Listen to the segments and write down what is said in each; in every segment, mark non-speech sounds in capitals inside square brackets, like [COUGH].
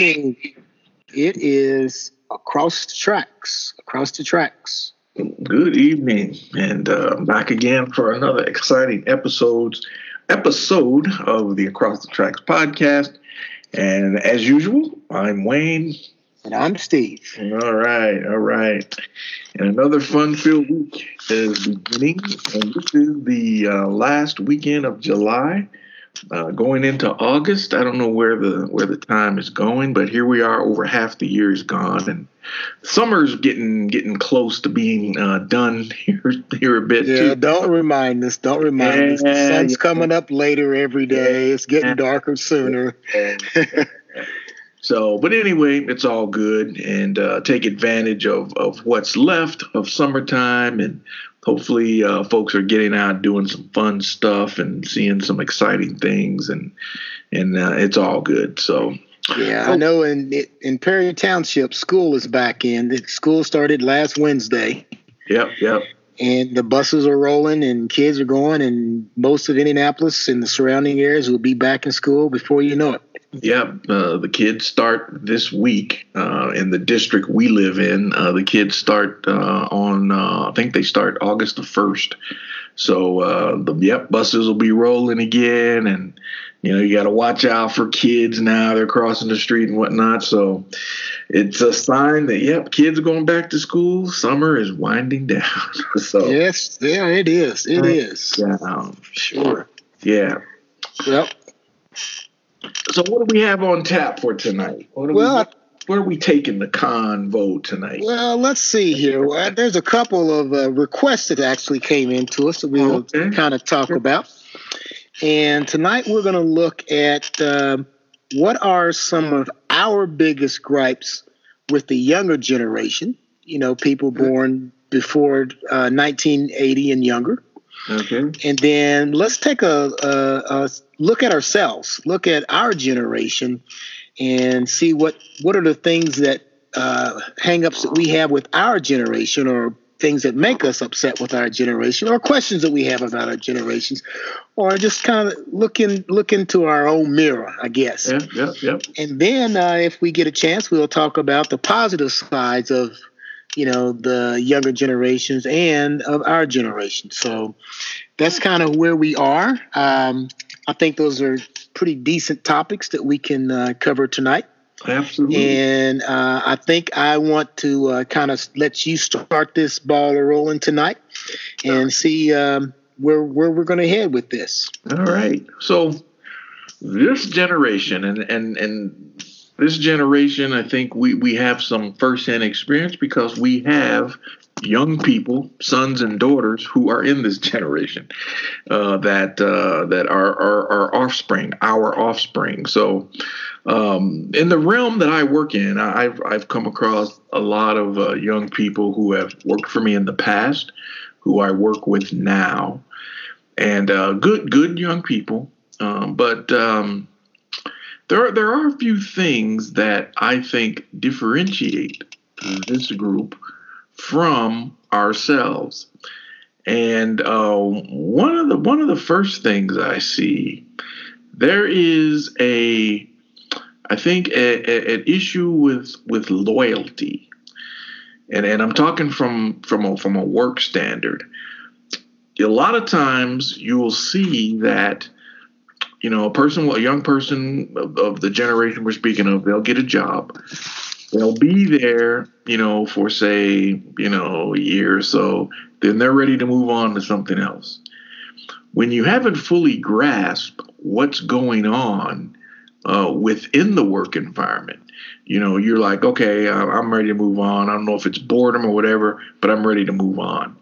It is across the tracks. Across the tracks. Good evening, and uh, back again for another exciting episode episode of the Across the Tracks podcast. And as usual, I'm Wayne. And I'm Steve. All right, all right. And another fun-filled week is beginning, and this is the uh, last weekend of July. Uh, going into August, I don't know where the where the time is going, but here we are. Over half the year is gone, and summer's getting getting close to being uh, done [LAUGHS] here here a bit. Yeah, too. don't remind us. Don't remind Yeah, us. The sun's yeah. coming up later every day. It's getting darker sooner. So, but anyway, it's all good, and uh, take advantage of of what's left of summertime, and hopefully, uh, folks are getting out doing some fun stuff and seeing some exciting things, and and uh, it's all good. So, Yeah, I know. In in Perry Township, school is back in. The school started last Wednesday, yep, yep. and the buses are rolling, and kids are going, and most of Indianapolis and the surrounding areas will be back in school before you know it. Yeah, uh, the kids start this week uh, in the district we live in. Uh, the kids start uh, on, uh, I think they start August the 1st. So, uh, the yep, buses will be rolling again. And, you know, you got to watch out for kids now. They're crossing the street and whatnot. So, it's a sign that, yep, kids are going back to school. Summer is winding down. [LAUGHS] so, Yes, yeah, it is. It is. down. Sure. Yeah. Yep. So, what do we have on tap for tonight? What do we- Well, where are we taking the convo tonight? Well, let's see here. There's a couple of uh, requests that actually came into us that we'll Okay. kind of talk about. And tonight we're going to look at um what are some of our biggest gripes with the younger generation, you know, people born before uh, 1980 and younger. Okay. And then let's take a, a, a look at ourselves, look at our generation, and see what what are the things that uh, hangups that we have with our generation, or things that make us upset with our generation, or questions that we have about our generations, or just kind of look in look into our own mirror, I guess. Yep, yep, yep. And then, uh, if we get a chance, we'll talk about the positive sides of, you know, the younger generations and of our generation. So that's kind of where we are. Um, I think those are pretty decent topics that we can uh, cover tonight. Absolutely. And uh, I think I want to uh, kind of let you start this ball rolling tonight and see um, where where we're going to head with this. All right. So this generation and and and this generation, I think we we have some firsthand experience because we have young people, sons and daughters, who are in this [LAUGHS] generation uh, that uh, that are, are our offspring, our offspring. So. Um, in the realm that I work in, I- I've I've come across a lot of uh, young people who have worked for me in the past, who I work with now, and uh, good good young people. Um, but um, there are, there are a few things that I think differentiate this group from ourselves. And uh, one of the one of the first things I see there is a I think a, a- an issue with with loyalty, and and I'm talking from from a, from a work standard. A lot of times you will see that you know a person, a young person of, of the generation we're speaking of, they'll get a job. They'll be there, you know, for say, you know, a year or so. Then they're ready to move on to something else. When you haven't fully grasped what's going on uh, within the work environment. You know, you're like, okay, I'm ready to move on. I don't know if it's boredom or whatever, but I'm ready to move on.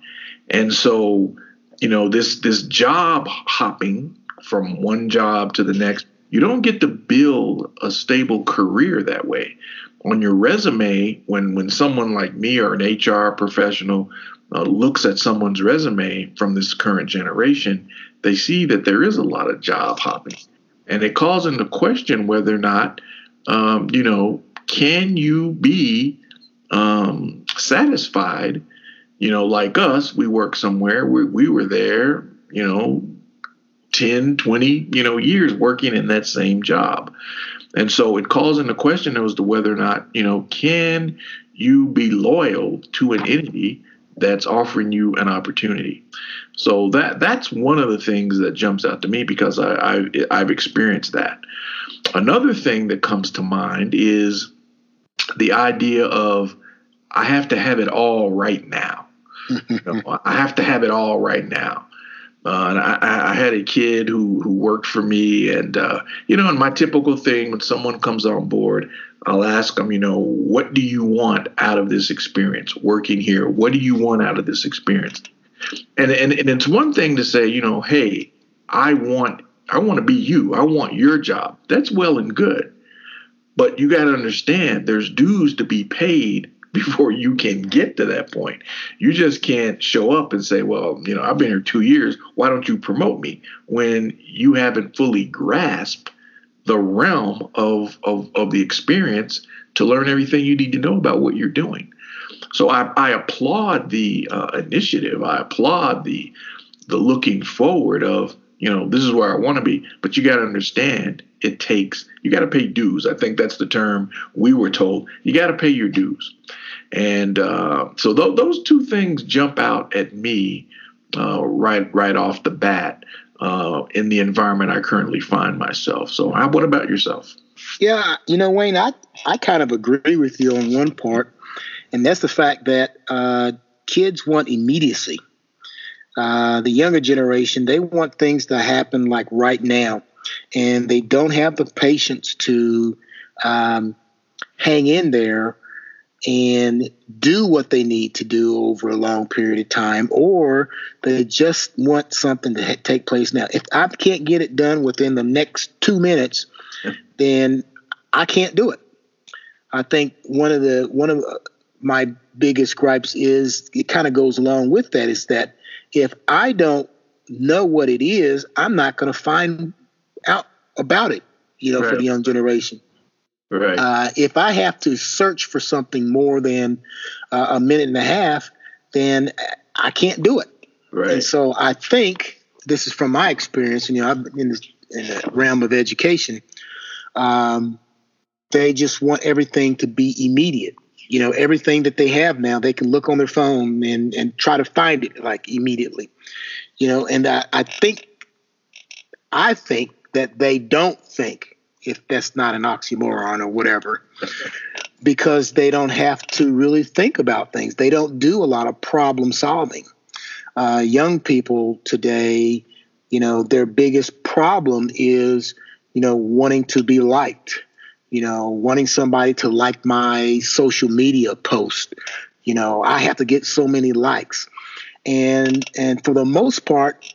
And so, you know, this this job hopping from one job to the next, you don't get to build a stable career that way. On your resume, when when someone like me or an HR professional uh, looks at someone's resume from this current generation, they see that there is a lot of job hopping and it calls into question whether or not um, you know can you be um, satisfied you know like us we work somewhere we, we were there you know 10 20 you know years working in that same job And so it calls into question as to whether or not, you know, can you be loyal to an entity that's offering you an opportunity? So that that's one of the things that jumps out to me because I, I I've experienced that. Another thing that comes to mind is the idea of I have to have it all right now. [LAUGHS] you know, I have to have it all right now. Uh, and I, I, had a kid who who worked for me, and uh, you know, and my typical thing when someone comes on board, I'll ask them, you know, what do you want out of this experience working here? What do you want out of this experience? And and and it's one thing to say, you know, hey, I want I want to be you. I want your job. That's well and good. But you got to understand there's dues to be paid before you can get to that point. You just can't show up and say, well, you know, I've been here two years. Why don't you promote me when you haven't fully grasped the realm of, of, of the experience to learn everything you need to know about what you're doing? So I, I applaud the uh, initiative. I applaud the the looking forward of you know this is where I want to be. But you got to understand it takes you got to pay dues. I think that's the term we were told. You got to pay your dues. And uh, so th- those two things jump out at me uh, right right off the bat uh, in the environment I currently find myself. So, what about yourself? Yeah, you know, Wayne, I I kind of agree with you on one part, and that's the fact that uh, kids want immediacy. Uh, the younger generation they want things to happen like right now, and they don't have the patience to um, hang in there and do what they need to do over a long period of time, or they just want something to ha- take place now. If I can't get it done within the next two minutes, then I can't do it. I think one of the one of uh, my biggest gripes is it kind of goes along with that is that if I don't know what it is, I'm not going to find out about it. You know, right. for the young generation. Right. Uh, if I have to search for something more than uh, a minute and a half, then I can't do it. Right. And so I think this is from my experience, and you know, I've been in, this, in the realm of education. Um, they just want everything to be immediate. You know, everything that they have now, they can look on their phone and and try to find it like immediately. You know, and I, I think, I think that they don't think if that's not an oxymoron or whatever, because they don't have to really think about things. They don't do a lot of problem solving. Uh, young people today, you know, their biggest problem is, you know, wanting to be liked, you know, wanting somebody to like my social media post. You know, I have to get so many likes. And and for the most part,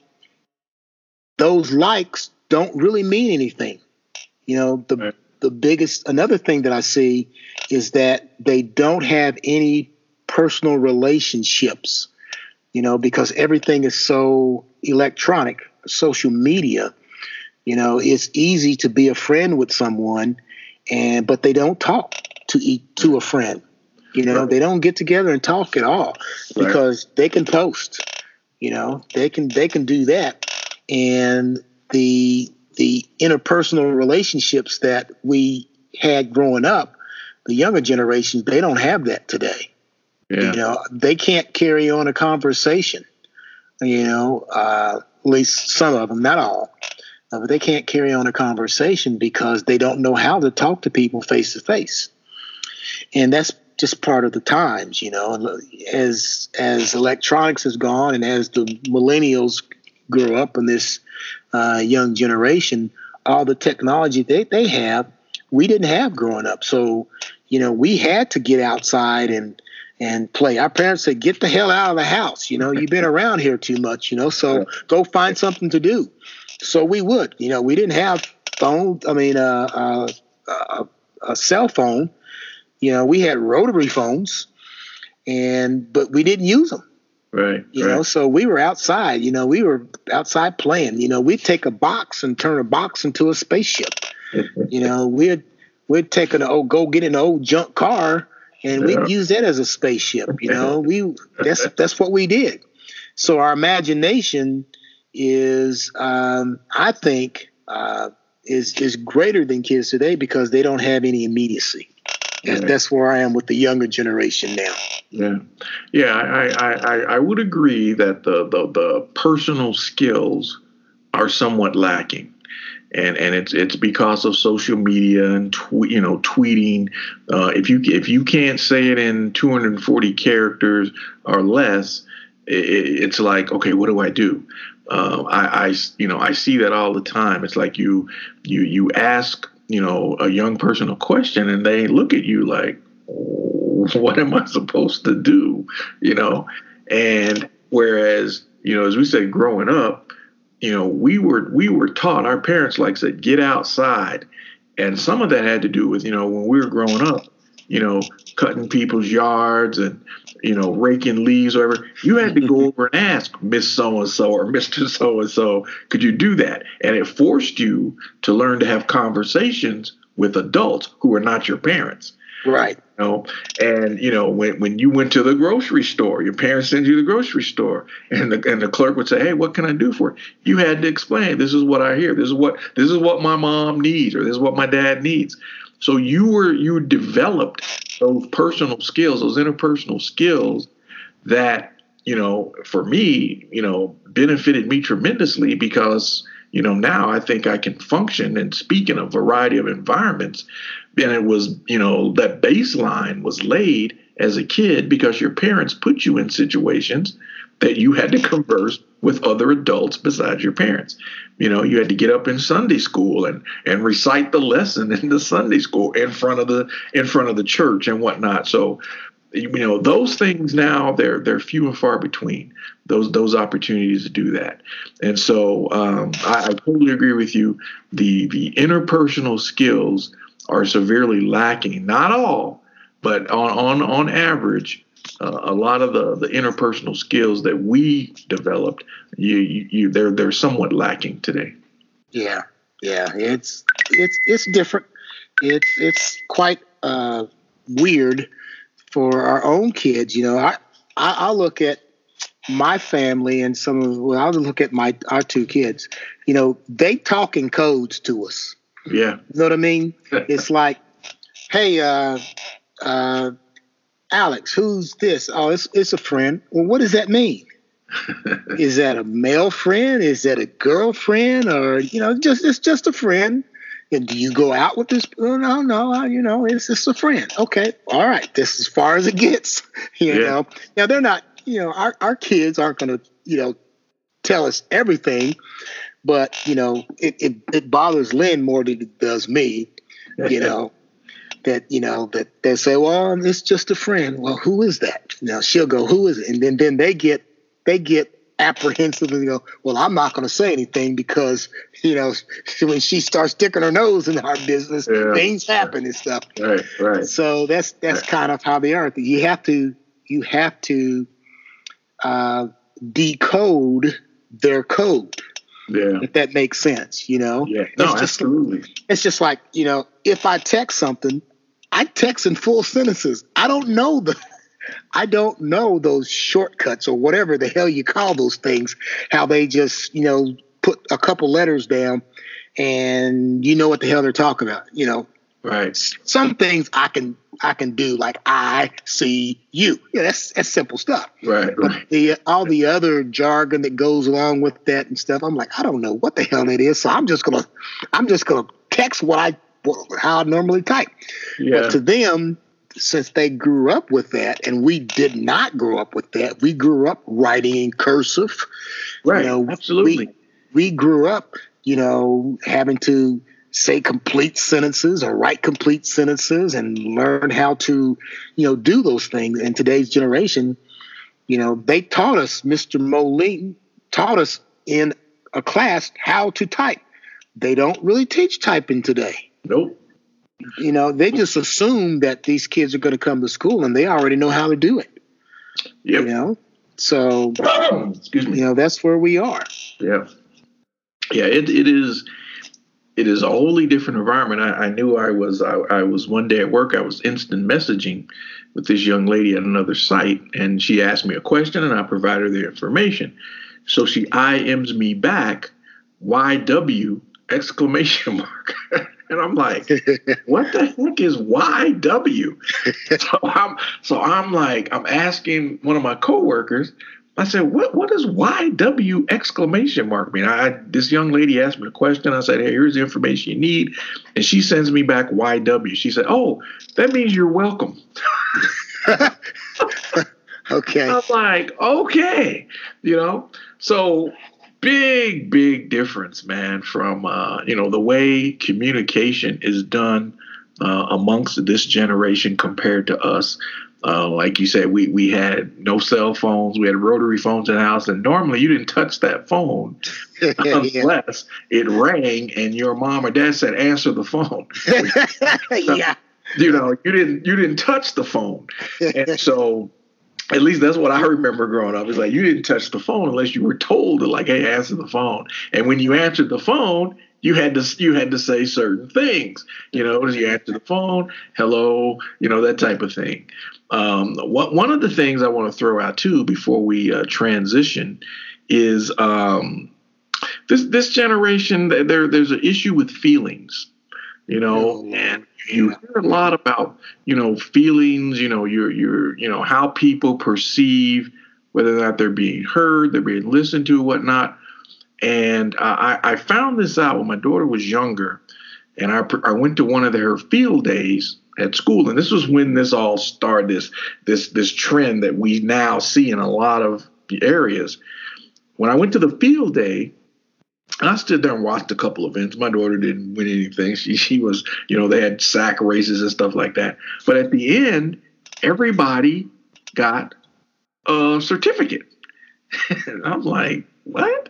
those likes don't really mean anything you know, the right. the biggest another thing that I see is that they don't have any personal relationships. You know, because everything is so electronic, social media. You know, it's easy to be a friend with someone, and but they don't talk to eat to a friend. You know, right. they don't get together and talk at all because right. they can post. You know, they can they can do that, and the the interpersonal relationships that we had growing up, the younger generations, they don't have that today. Yeah. You know, they can't carry on a conversation. You know, uh, at least some of them, not all, uh, but they can't carry on a conversation because they don't know how to talk to people face to face. And that's just part of the times, you know. As as electronics has gone, and as the millennials grow up in this uh, young generation, all the technology they, they have, we didn't have growing up. So, you know, we had to get outside and and play. Our parents said, "Get the hell out of the house." You know, you've been [LAUGHS] around here too much. You know, so go find something to do. So we would. You know, we didn't have phone. I mean, uh, uh, uh, a cell phone. You know, we had rotary phones, and but we didn't use them. Right. You right. know, so we were outside, you know, we were outside playing. You know, we'd take a box and turn a box into a spaceship. [LAUGHS] you know, we'd we'd take an old go get an old junk car and yeah. we'd use that as a spaceship. You know, [LAUGHS] we that's that's what we did. So our imagination is, um, I think, uh, is is greater than kids today because they don't have any immediacy. And that's where I am with the younger generation now. Yeah, yeah, I, I, I, I would agree that the, the the personal skills are somewhat lacking and and it's it's because of social media and tweet you know tweeting. Uh, if you if you can't say it in 240 characters or less, it, it's like okay, what do I do? Uh, I, I you know I see that all the time. It's like you you you ask you know a young person a question and they look at you like, what am I supposed to do? You know, and whereas you know as we said growing up you know, we were we were taught. Our parents like said, get outside, and some of that had to do with you know when we were growing up, you know, cutting people's yards and you know raking leaves or whatever. You had to go [LAUGHS] over and ask Miss So and So or Mister So and So, could you do that? And it forced you to learn to have conversations with adults who are not your parents. Right. You know, and you know when when you went to the grocery store, your parents send you to the grocery store, and the and the clerk would say, "Hey, what can I do for you?" You had to explain, "This is what I hear. This is what this is what my mom needs, or this is what my dad needs." So you were you developed those personal skills, those interpersonal skills that you know for me, you know, benefited me tremendously because you know now I think I can function and speak in a variety of environments. And it was you know that baseline was laid as a kid because your parents put you in situations that you had to converse with other adults besides your parents. You know, you had to get up in Sunday school and and recite the lesson in the Sunday school in front of the in front of the church and whatnot. So, you know, those things now they're they're few and far between. Those those opportunities to do that. And so, um, I, I totally agree with you. The the interpersonal skills are severely lacking. Not all, but on on on average, uh, a lot of the the interpersonal skills that we developed, you, you, you they're they're somewhat lacking today. Yeah, yeah, it's it's it's different. It's it's quite uh, weird for our own kids. You know, I I, I look at my family and some of well, I'll look at my our two kids. You know, they talk in codes to us. Yeah. You know what I mean? [LAUGHS] it's like, hey, uh, uh, Alex, who's this? Oh, it's, it's a friend. Well, what does that mean? [LAUGHS] is that a male friend? Is that a girlfriend? Or, you know, just it's just a friend. And do you go out with this? Oh, no, no, you know, it's just a friend. Okay, all right. This is as far as it gets. [LAUGHS] You yeah. know, now they're not. You know, our our kids aren't going to, you know, tell us everything, but you know, it, it, it bothers Lynn more than it does me. You [LAUGHS] know, that you know that they say, well, it's just a friend. Well, who is that? Now she'll go, who is it? And then then they get they get apprehensive and go, well, I'm not going to say anything because you know [LAUGHS] when she starts sticking her nose in our business, yeah. things happen and stuff. Right, right. So that's that's right. kind of how they are. You have to you have to uh, decode their code. Yeah. If that makes sense, you know? Yeah. No, it's just, absolutely. It's just like, you know, if I text something, I text in full sentences. I don't know the [LAUGHS] I don't know those shortcuts or whatever the hell you call those things, how they just, you know, put a couple letters down and you know what the hell they're talking about, you know. Right. Some things I can I can do like I see you. Yeah, that's that's simple stuff. Right. But the all the other jargon that goes along with that and stuff, I'm like, I don't know what the hell it is. So I'm just gonna I'm just gonna text what I how I normally type. Yeah. But to them, since they grew up with that and we did not grow up with that, we grew up writing in cursive. Right. You know, Absolutely. We, we grew up, you know, having to say complete sentences or write complete sentences and learn how to, you know, do those things. In today's generation, you know, they taught us, Mr. Moline taught us in a class how to type. They don't really teach typing today. Nope. You know, they just assume that these kids are going to come to school and they already know how to do it. Yep. You know, so [CLEARS THROAT] excuse me. You know, that's where we are. Yeah. Yeah. It it is it is a wholly different environment. I, I knew I was I, I, was one day at work. I was instant messaging with this young lady at another site, and she asked me a question, and I provided her the information. So she IMs me back, YW exclamation mark. [LAUGHS] and I'm like, what the heck is YW? [LAUGHS] so I'm so I'm like, I'm asking one of my coworkers, I said, what what does YW exclamation mark mean? I this young lady asked me a question. I said, Hey, here's the information you need. And she sends me back YW. She said, Oh, that means you're welcome. [LAUGHS] okay. I'm like, okay, you know. So big, big difference, man, from uh, you know the way communication is done uh, amongst this generation compared to us. Uh, like you said, we we had no cell phones. We had rotary phones in the house, and normally you didn't touch that phone [LAUGHS] unless it rang and your mom or dad said, "Answer the phone." [LAUGHS] yeah. [LAUGHS] You know, you didn't you didn't touch the phone, and so at least that's what I remember growing up. It's like you didn't touch the phone unless you were told to like, hey, answer the phone. And when you answered the phone, you had to you had to say certain things. You know, as you answer the phone, hello, you know, that type of thing. Um, what one of the things I want to throw out too before we uh, transition is um, this this generation. There there's an issue with feelings you know, and you hear a lot about, you know, feelings, you know, your your you know, how people perceive whether or not they're being heard, they're being listened to, whatnot. And uh, I, I found this out when my daughter was younger, and I I went to one of her field days at school, and this was when this all started this this this trend that we now see in a lot of areas. When I went to the field day, and I stood there and watched a couple events. My daughter didn't win anything. She she was, you know, they had sack races and stuff like that. But at the end, everybody got a certificate. [LAUGHS] I'm like, what?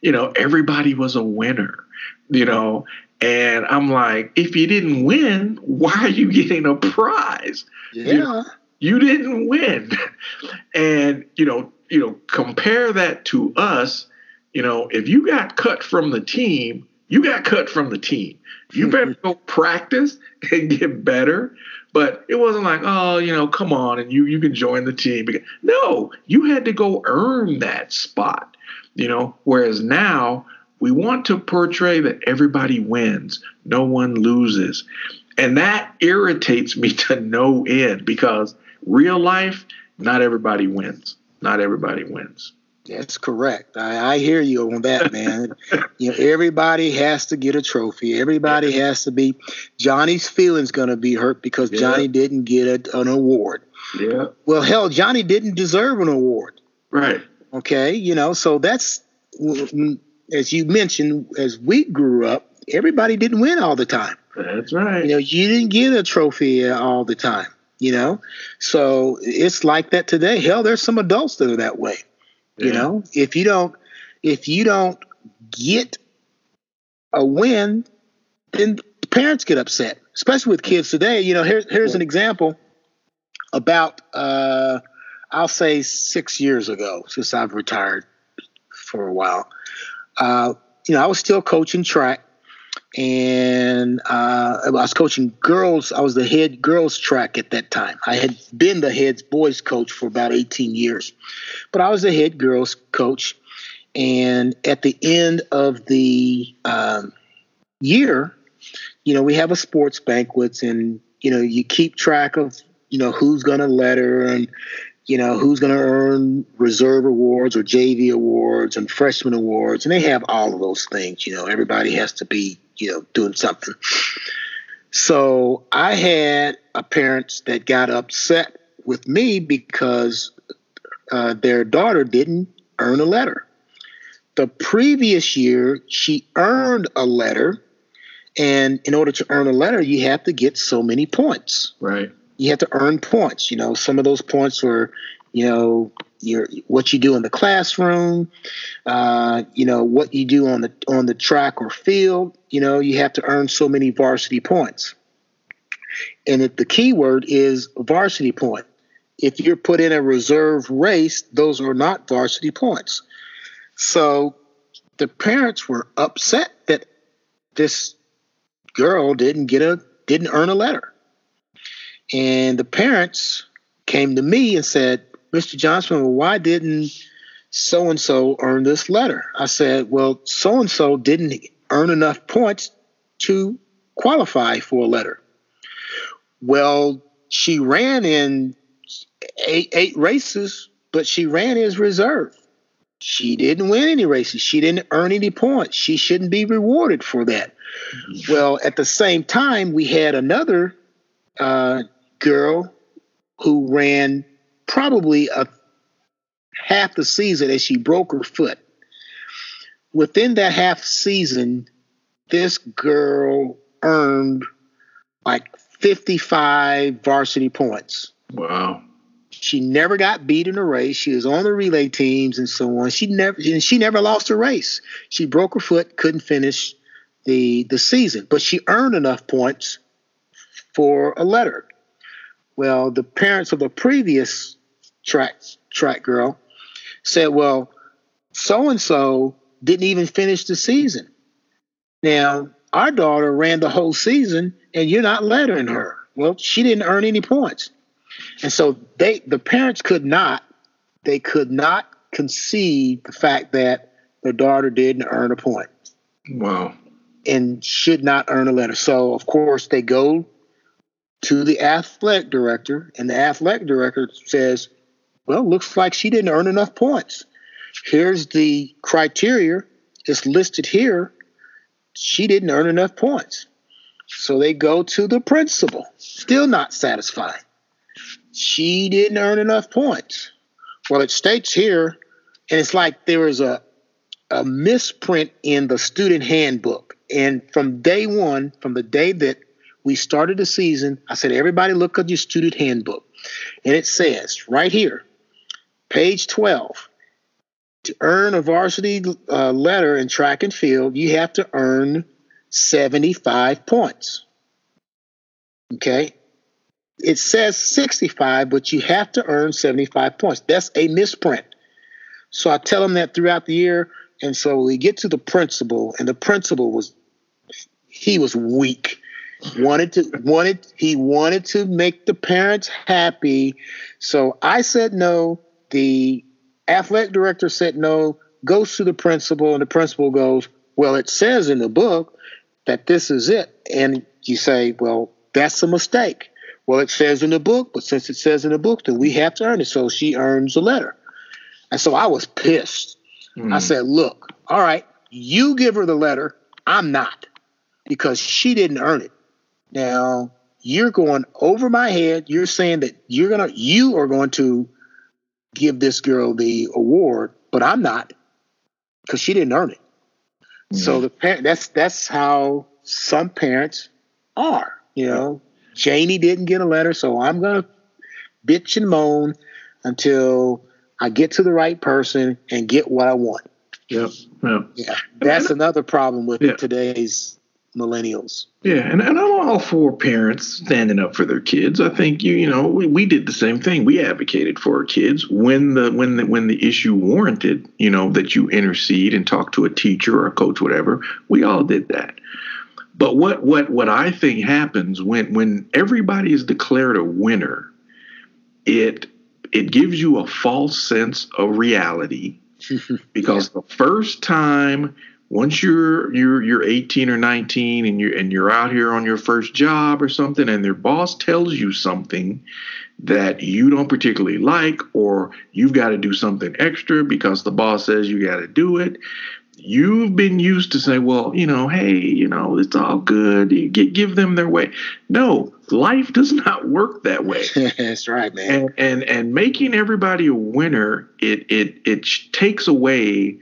You know, everybody was a winner, you know. And I'm like, if you didn't win, why are you getting a prize? Yeah. You, know, you didn't win. [LAUGHS] and, you know, you know, compare that to us you know, if you got cut from the team, you got cut from the team. You hmm. better go practice and [LAUGHS] get better. But it wasn't like, oh, you know, come on and you you can join the team. No, you had to go earn that spot. You know, whereas now we want to portray that everybody wins, no one loses. And that irritates me [LAUGHS] to no end because real life, not everybody wins. Not everybody wins. That's correct. I, I hear you on that, man. you know, everybody has to get a trophy. Everybody has to be. Johnny's feelings gonna be hurt because yeah. Johnny didn't get a, an award. Yeah. Well, hell, Johnny didn't deserve an award. Right. Okay. You know, so that's as you mentioned. As we grew up, everybody didn't win all the time. That's right. You know, you didn't get a trophy uh, all the time. You know, so it's like that today. Hell, there's some adults that are that way. You know, if you don't if you don't get a win, then parents get upset, especially with kids today. You know, here, here's an example about uh, I'll say six years ago, since I've retired for a while. Uh, you know, I was still coaching track, and uh, I was coaching girls. I was the head girls track at that time. I had been the head boys coach for about 18 years, but I was the head girls coach. And at the end of the um, year, you know, we have a sports banquet, and you know, you keep track of you know who's going to letter and you know who's going to earn reserve awards or JV awards and freshman awards, and they have all of those things. You know, everybody has to be you know, doing something. So I had a parents that got upset with me because uh, their daughter didn't earn a letter. The previous year, she earned a letter, and in order to earn a letter, you have to get so many points. Right. You have to earn points. You know, some of those points were, you know, your what you do in the classroom, uh, you know what you do on the on the track or field. You know you have to earn so many varsity points, and the key word is varsity point. If you're put in a reserve race, those are not varsity points. So the parents were upset that this girl didn't get a didn't earn a letter, and the parents came to me and said, Mr. Johnson, well, why didn't so and so earn this letter? I said, well, so and so didn't earn enough points to qualify for a letter. Well, she ran in eight, eight races, but she ran as reserve. She didn't win any races. She didn't earn any points. She shouldn't be rewarded for that. Mm-hmm. Well, at the same time, we had another uh, girl who ran probably a half the season as she broke her foot. Within that half season, this girl earned like 55 varsity points. Wow. She never got beat in a race. She was on the relay teams and so on. She never and she never lost a race. She broke her foot, couldn't finish the the season, but she earned enough points for a letter. Well, the parents of the previous track track girl said, "Well, so and so didn't even finish the season. Now, our daughter ran the whole season, and you're not lettering her. Well, she didn't earn any points, and so they the parents could not they could not concede the fact that their daughter didn't earn a point. Wow. And should not earn a letter. So of course they go to the athletic director, and the athletic director says, Well, looks like she didn't earn enough points. Here's the criteria, it's listed here. She didn't earn enough points. So they go to the principal, still not satisfied. She didn't earn enough points. Well, it states here, and it's like there was a, a misprint in the student handbook. And from day one, from the day that we started the season, I said, everybody look at your student handbook. And it says right here, page 12, to earn a varsity uh, letter in track and field, you have to earn 75 points. Okay. It says 65, but you have to earn 75 points. That's a misprint. So I tell them that throughout the year. And so we get to the principal, and the principal was, he was weak wanted to wanted he wanted to make the parents happy so i said no the athletic director said no goes to the principal and the principal goes well it says in the book that this is it. And you say well that's a mistake. Well it says in the book but since it says in the book then we have to earn it. So she earns a letter. And so i was pissed. Mm. i said look all right you give her the letter. I'm not because she didn't earn it. Now you're going over my head. You're saying that you're gonna you are going to give this girl the award, but I'm not because she didn't earn it. Mm-hmm. So the parent that's that's how some parents are. You know, Janie didn't get a letter, so I'm gonna bitch and moan until I get to the right person and get what I want. Yep. yep. Yeah. That's another problem with yeah. today's millennials. Yeah, and, and I'm all for parents standing up for their kids. I think you you know we, we did the same thing. We advocated for our kids when the when the when the issue warranted, you know, that you intercede and talk to a teacher or a coach, whatever. We all did that. But what what what I think happens when when everybody is declared a winner, it it gives you a false sense of reality [LAUGHS] because the first time once you're you're you're 18 or 19 and you're and you're out here on your first job or something and their boss tells you something that you don't particularly like or you've got to do something extra because the boss says you got to do it you've been used to say well you know hey you know it's all good. You get, give them their way. No life does [LAUGHS] not work that way. [LAUGHS] That's right man. And, and and making everybody a winner it it it takes away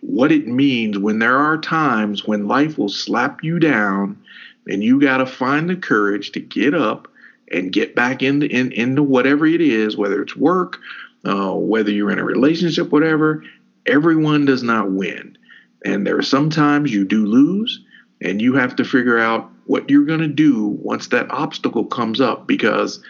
what it means when there are times when life will slap you down and you got to find the courage to get up and get back into in, into whatever it is whether it's work uh, whether you're in a relationship whatever everyone does not win. And there are sometimes you do lose and you have to figure out what you're going to do once that obstacle comes up because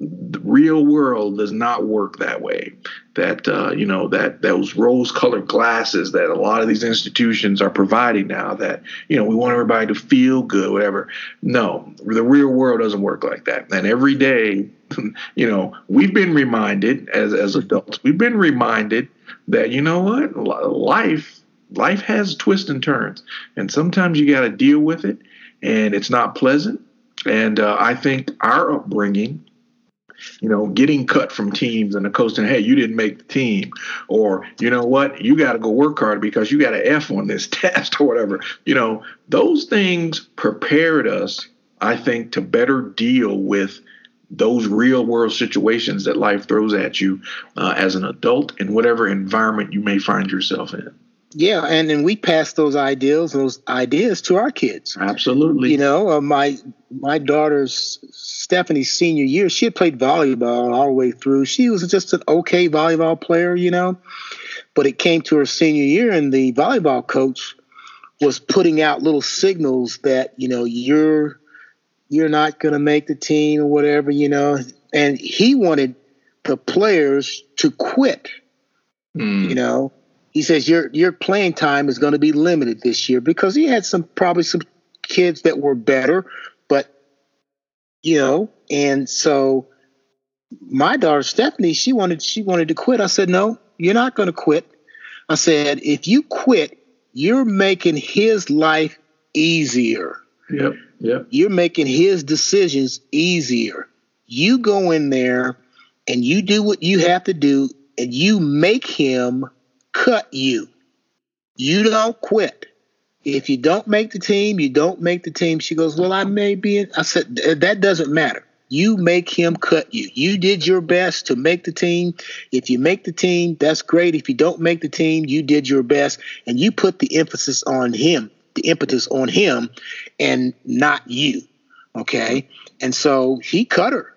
the real world does not work that way. That uh, you know that those rose-colored glasses that a lot of these institutions are providing now. That you know we want everybody to feel good, whatever. No, the real world doesn't work like that. And every day, [LAUGHS] you know, we've been reminded as as adults, we've been reminded that you know what, life life has twists and turns, and sometimes you got to deal with it, and it's not pleasant. And uh, I think our upbringing you know, getting cut from teams and the coach saying, hey, you didn't make the team. Or, you know what, you got to go work hard because you got an F on this [LAUGHS] test or whatever. You know, those things prepared us, I think, to better deal with those real world situations that life throws at you uh, as an adult in whatever environment you may find yourself in. Yeah, and then we pass those ideals, those ideas to our kids. Absolutely. You know, uh, my my daughter's Stephanie's senior year, she had played volleyball all the way through. She was just an okay volleyball player, you know. But it came to her senior year, and the volleyball coach was putting out little signals that you know you're you're not going to make the team or whatever, you know. And he wanted the players to quit. Mm. You know, he says your your playing time is going to be limited this year because he had some probably some kids that were better, but you know, and so my daughter Stephanie, she wanted she wanted to quit. I said, no, you're not going to quit. I said, if you quit, you're making his life easier. Yep. Yep. You're making his decisions easier. You go in there and you do what you have to do and you make him cut you. You don't quit. If you don't make the team, you don't make the team. She goes, Well, I may be. In. I said, That doesn't matter. You make him cut you. You did your best to make the team. If you make the team, that's great. If you don't make the team, you did your best and you put the emphasis on him, the impetus on him and not you. Okay. And so he cut her.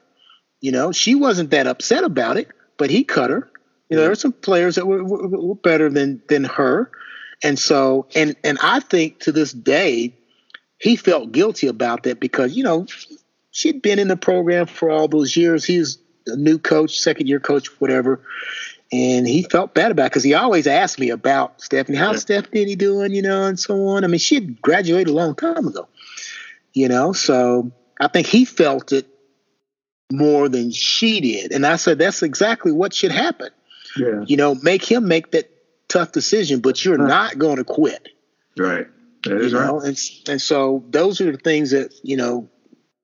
You know, she wasn't that upset about it, but he cut her. You know, there mm-hmm. were some players that were, were, were better than than her, and so and and I think to this day, he felt guilty about that because you know she'd been in the program for all those years. He's a new coach, second year coach, whatever. And he felt bad about it because he always asked me about Stephanie. How's yeah. Stephanie doing? You know, and so on. I mean, she had graduated a long time ago. You know, so I think he felt it more than she did. And I said that's exactly what should happen. Yeah. You know, make him make that tough decision, but you're right. not going to quit. Right. That is you know? right. And, and so those are the things that, you know,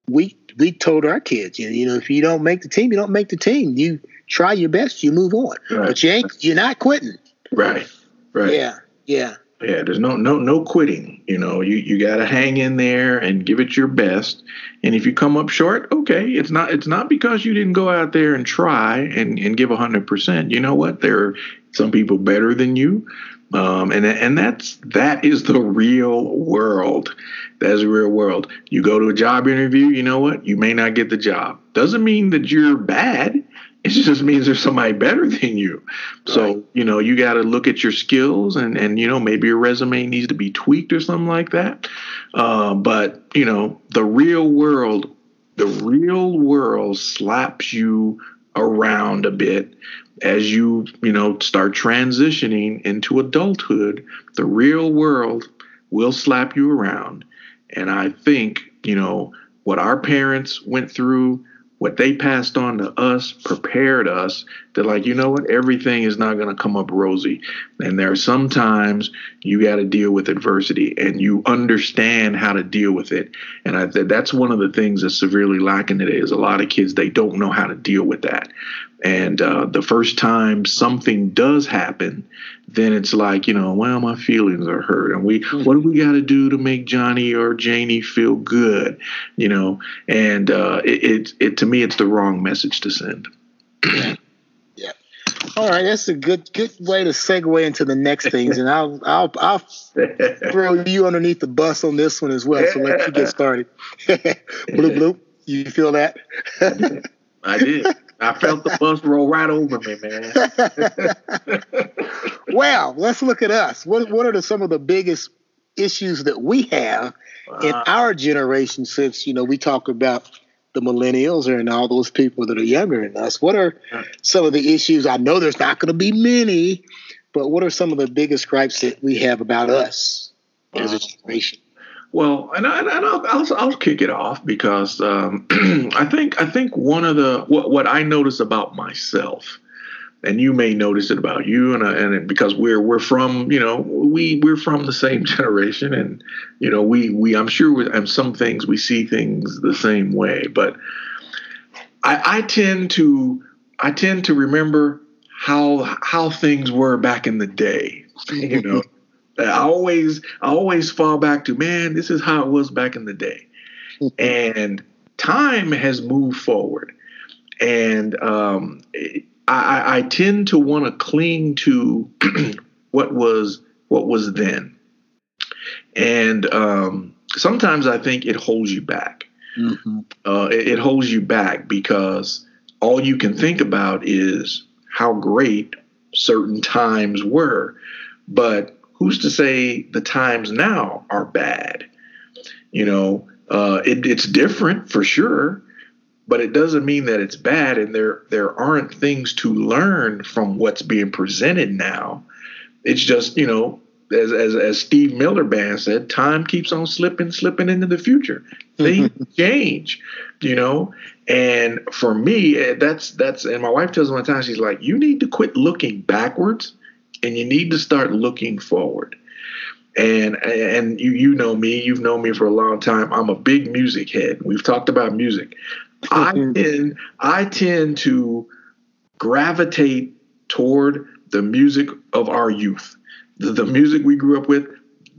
we we told our kids, you know, you know, if you don't make the team, you don't make the team. You try your best, you move on. Right. But you ain't you're not quitting. Right. Right. Yeah. Yeah. Yeah, there's no no no quitting. You know, you you got to hang in there and give it your best. And if you come up short, okay, it's not it's not because you didn't go out there and try and and give hundred percent. You know what? There are some people better than you, um, and and that's that is the real world. That's the real world. You go to a job interview. You know what? You may not get the job. Doesn't mean that you're bad. It just means there's somebody better than you. So, right. you know, you got to look at your skills and, and, you know, maybe your resume needs to be tweaked or something like that. Uh, but, you know, the real world, the real world slaps you around a bit as you, you know, start transitioning into adulthood. The real world will slap you around. And I think, you know, what our parents went through, what they passed on to us prepared us that like you know what? Everything is not going to come up rosy. And there are sometimes you got to deal with adversity and you understand how to deal with it. And i that's one of the things that's severely lacking today is a lot of kids they don't know how to deal with that and uh, the first time something does happen, then it's like, you know, well, my feelings are hurt. And we, mm-hmm. what do we got to do to make Johnny or Janie feel good? You know, and uh, it, it, it, to me, it's the wrong message to send. Yeah. yeah. All right, that's a good good way to segue into the next things, and I'll I'll I'll [LAUGHS] throw you underneath the bus on this one as well. So let you get started. [LAUGHS] blue blue, you feel that? [LAUGHS] I did. I felt the bus roll right over me, man. [LAUGHS] well, let's look at us. What what are the, some of the biggest issues that we have in our generation? Since you know we talk about the millennials and all those people that are younger than us. What are some of the issues? I know there's not going to be many, but what are some of the biggest gripes that we have about us as a generation? Well, and, I, and I'll, I'll, I'll kick it off because um, [CLEARS THROAT] I think I think one of the what, what I notice about myself and you may notice it about you and, and because we're we're from you know we we're from the same [LAUGHS] generation and you know we we I'm sure and some things we see things the same way but I, I tend to I tend to remember how how things were back in the day you know [LAUGHS] I always I always fall back to man this is how it was back in the day [LAUGHS] and time has moved forward and um, I, I tend to want to cling to [CLEARS THROAT] what was what was then, and um, sometimes I think it holds you back. Mm-hmm. Uh, it, it holds you back because all you can think about is how great certain times were, but who's to say the times now are bad? You know, uh, it, it's different for sure but it doesn't mean that it's bad and there there aren't things to learn from what's being presented now. It's just you know as as, as steve miller band said time keeps on slipping slipping into the future. [LAUGHS] Things change you know? And for me eh, that's that's and my wife tells me one time she's like you need to quit looking backwards and you need to start looking forward and and you you know me you've known me for a long time i'm a big music head we've talked about music I mm-hmm. tend I tend to gravitate toward the music of our youth, the, the music we grew up with.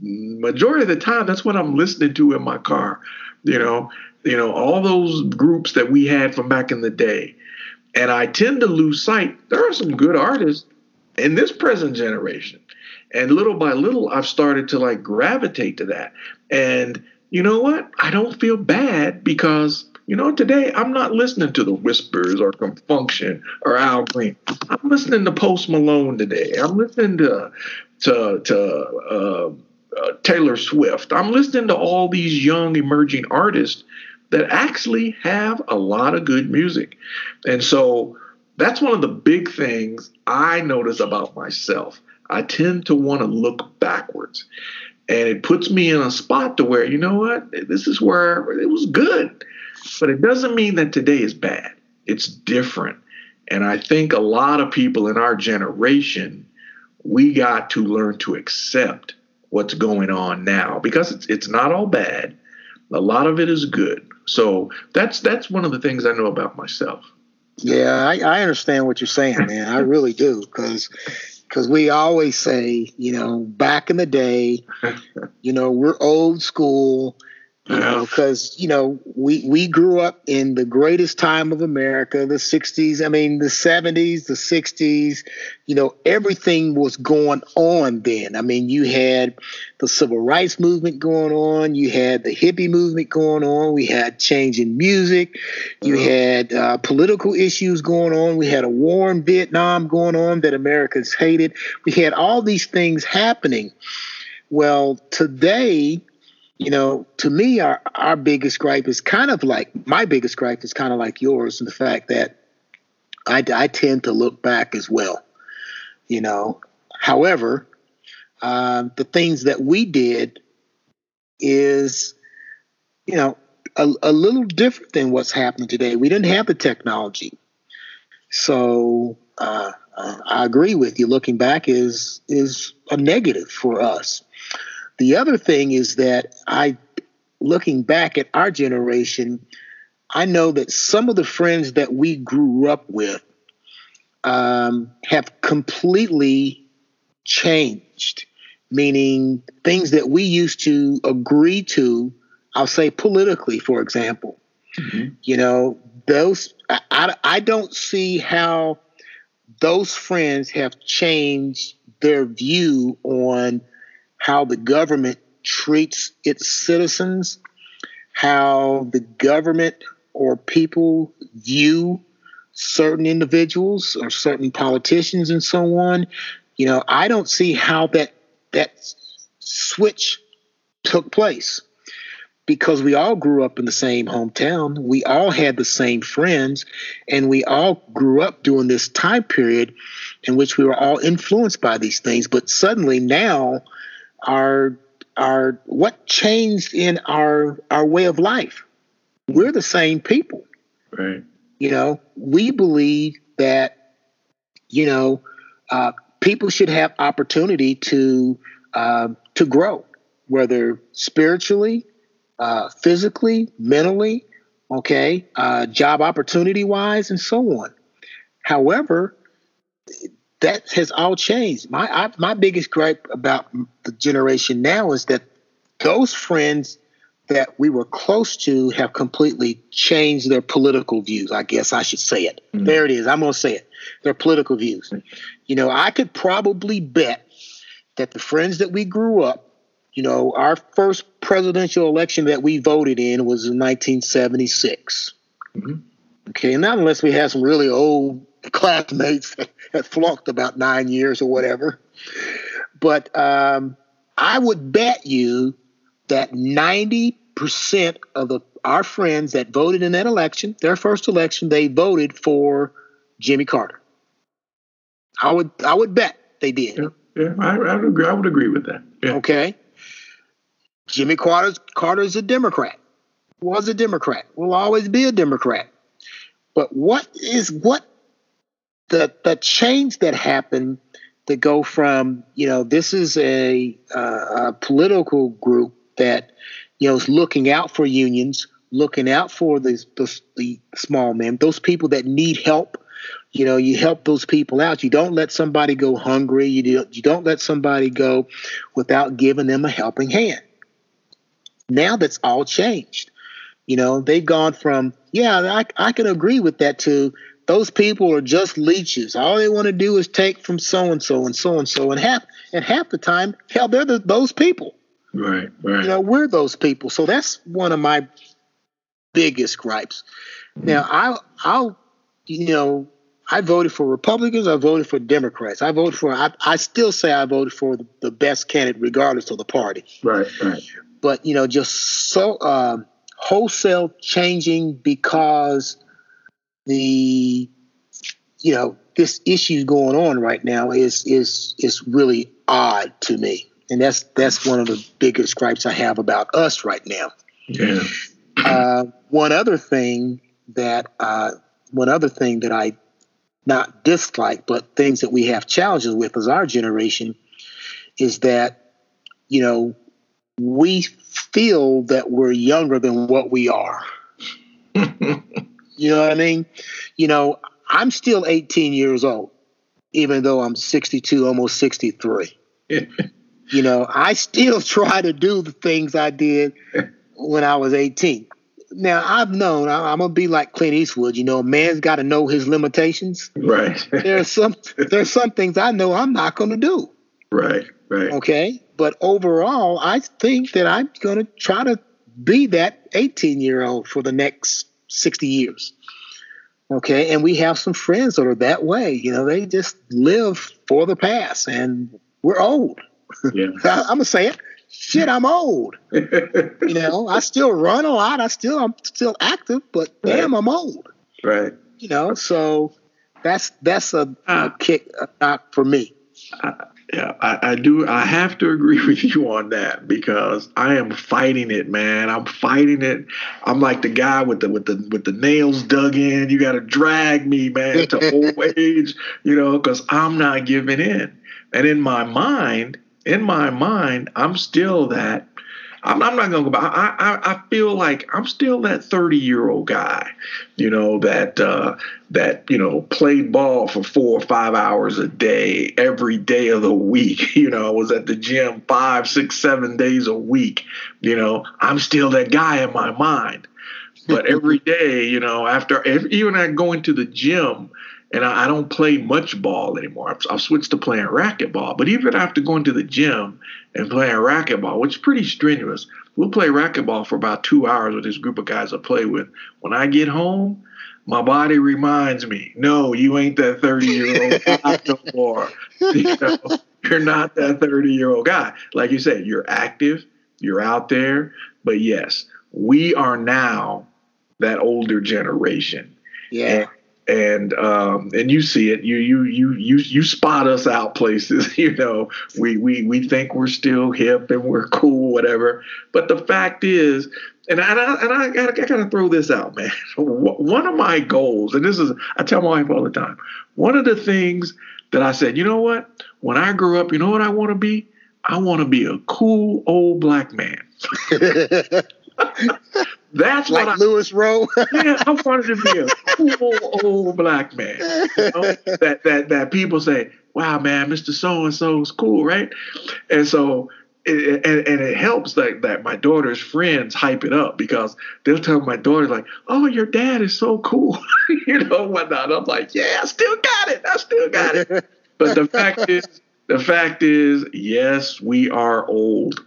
Majority of the time, that's what I'm listening to in my car. You know, you know all those groups that we had from back in the day, and I tend to lose sight. There are some good artists in this present generation, and little by little, I've started to like gravitate to that. And you know what? I don't feel bad because you know, today I'm not listening to the Whispers or Con Funk Shun or Al Green. I'm listening to Post Malone today. I'm listening to to to uh, uh, Taylor Swift. I'm listening to all these young emerging artists that actually have a lot of good music, and so that's one of the big things I notice about myself. I tend to want to look backwards. And it puts me in a spot to where, you know what, this is where it was good but it doesn't mean that today is bad. It's different. And I think a lot of people in our generation, we got to learn to accept what's going on now because it's it's not all bad. A lot of it is good. So that's that's one of the things I know about myself. Yeah, I, I understand what you're saying, man. I really do, because because we always say, you know, back in the day, you know, we're old school you know because you know we we grew up in the greatest time of america the 60s i mean the 70s the 60s you know everything was going on then. I mean you had the civil rights movement going on you had the hippie movement going on we had change in music you uh-huh. had uh, political issues going on we had a war in vietnam going on that americans hated. We had all these things happening. Well today you know, to me, our, our biggest gripe is kind of like my biggest gripe is kind of like yours, and the fact that I, I tend to look back as well. You know, however, um, the things that we did is, you know, a, a little different than what's happening today. We didn't have the technology, so uh, I agree with you. Looking back is is a negative for us. The other thing is that I, looking back at our generation, I know that some of the friends that we grew up with um, have completely changed, meaning things that we used to agree to, I'll say politically, for example. Mm-hmm. You know, those, I, I don't see how those friends have changed their view on how the government treats its citizens, how the government or people view certain individuals or certain politicians and so on. You know, I don't see how that that switch took place because we all grew up in the same hometown. We all had the same friends, and we all grew up during this time period in which we were all influenced by these things. But suddenly now, our our what changed in our our way of life. We're the same people. Right. You know, we believe that you know, uh, people should have opportunity to uh, to grow, whether spiritually, uh, physically, mentally, okay, uh, job opportunity wise, and so on. However, that has all changed. My I, my biggest gripe about the generation now is that those friends that we were close to have completely changed their political views. I guess I should say it. Mm-hmm. There it is. I'm going to say it. Their political views. You know, I could probably bet that the friends that we grew up, you know, our first presidential election that we voted in was in 1976. Mm-hmm. Okay, not unless we had some really old classmates that, flunked about nine years or whatever. But um, I would bet you that 90% of the our friends that voted in that election, their first election, they voted for Jimmy Carter. I would I would bet they did. Yeah, yeah I, I, would agree. I would agree with that. Yeah. Okay. Jimmy Carter's Carter's a Democrat. Was a Democrat. Will always be a Democrat. But what is what the the change that happened to go from you know this is a, uh, a political group that you know is looking out for unions, looking out for the, the, the small men, those people that need help. You know, you help those people out. You don't let somebody go hungry. You do, you don't let somebody go without giving them a helping hand. Now that's all changed. You know, they've gone from yeah, I, I can agree with that to those people are just leeches. All they want to do is take from so and so and so and so, and half and half the time, hell, they're the, those people. Right, right. You know, we're those people. So that's one of my biggest gripes. Mm-hmm. Now, I, I'll, you know, I voted for Republicans. I voted for Democrats. I voted for. I, I still say I voted for the, the, best candidate, regardless of the party. Right, right. But you know, just so uh, wholesale changing because the, you know, this issue going on right now is is is really odd to me and that's that's one of the biggest gripes I have about us right now. Yeah. Uh, one other thing that uh, one other thing that I not dislike, but things that we have challenges with as our generation is that you know we feel that we're younger than what we are. [LAUGHS] you know what I mean? You know, I'm still 18 years old, even though I'm 62, almost 63. [LAUGHS] you know, I still [LAUGHS] try to do the things I did when I was 18. Now I've known I, am gonna be like Clint Eastwood. You know, a man's got to know his limitations. Right. [LAUGHS] there's some there's some things I know I'm not gonna do. Right. Right. Okay. But overall, I think that I'm gonna try to be that 18 year old for the next 60 years. Okay. And we have some friends that are that way. You know, they just live for the past, and we're old. Yeah. [LAUGHS] I, am gonna say it. Shit, I'm old. you know, I still run a lot. I still I'm still active, but right. damn, I'm old. Right. You know, so that's that's a, a ah. kick a knock for me. I, yeah, I, I, do. I have to agree [LAUGHS] with you on that because I am fighting it, man. I'm fighting it. I'm like the guy with the with the with the nails dug in. You got to drag me, man, to [LAUGHS] old age, you know, because I'm not giving in. And in my mind, in my mind, I'm still that. I'm, I'm not going to go back. I, I, I feel like I'm still that 30 year old guy, you know, that, uh, that, you know, played ball for four or five hours a day, every day of the week. [LAUGHS] You know, I was at the gym five, six, seven days a week. You know, I'm still that guy in my mind. But every [LAUGHS] day, you know, after even I go into the gym, and I, I, don't play much ball anymore. I've, I've, switched to playing racquetball. But even after going to the gym and playing racquetball, which is pretty strenuous, we'll play racquetball for about two hours with this group of guys I play with. When I get home, my body reminds me, no, you ain't that 30 year old guy no [LAUGHS] more. [LAUGHS] You know, you're not that 30 year old guy. Like you said, you're active, you're out there. But yes, we are now that older generation. Yeah. And um, and you see it. You you you you you spot us out places. [LAUGHS] You know, we we we think we're still hip and we're cool, whatever. But the fact is, and I, and I, gotta, I gotta throw this out, man. [LAUGHS] One of my goals, and this is, I tell my wife all the time, one of the things that I said, you know what? When I grow up, you know what I want to be? I want to be a cool old black man. [LAUGHS] That's like what I, Louis Rowe. [LAUGHS] yeah, I wanted to be a cool old black man. You know? that that that people say, "Wow, man, Mister So and So is cool, right?" And so it, and, and it helps that, that my daughter's friends hype it up because they'll tell my daughter like, "Oh, your dad is so cool," [LAUGHS] you know, whatnot. I'm like, "Yeah, I still got it. I still got it." But the fact is, the fact is, yes, we are old.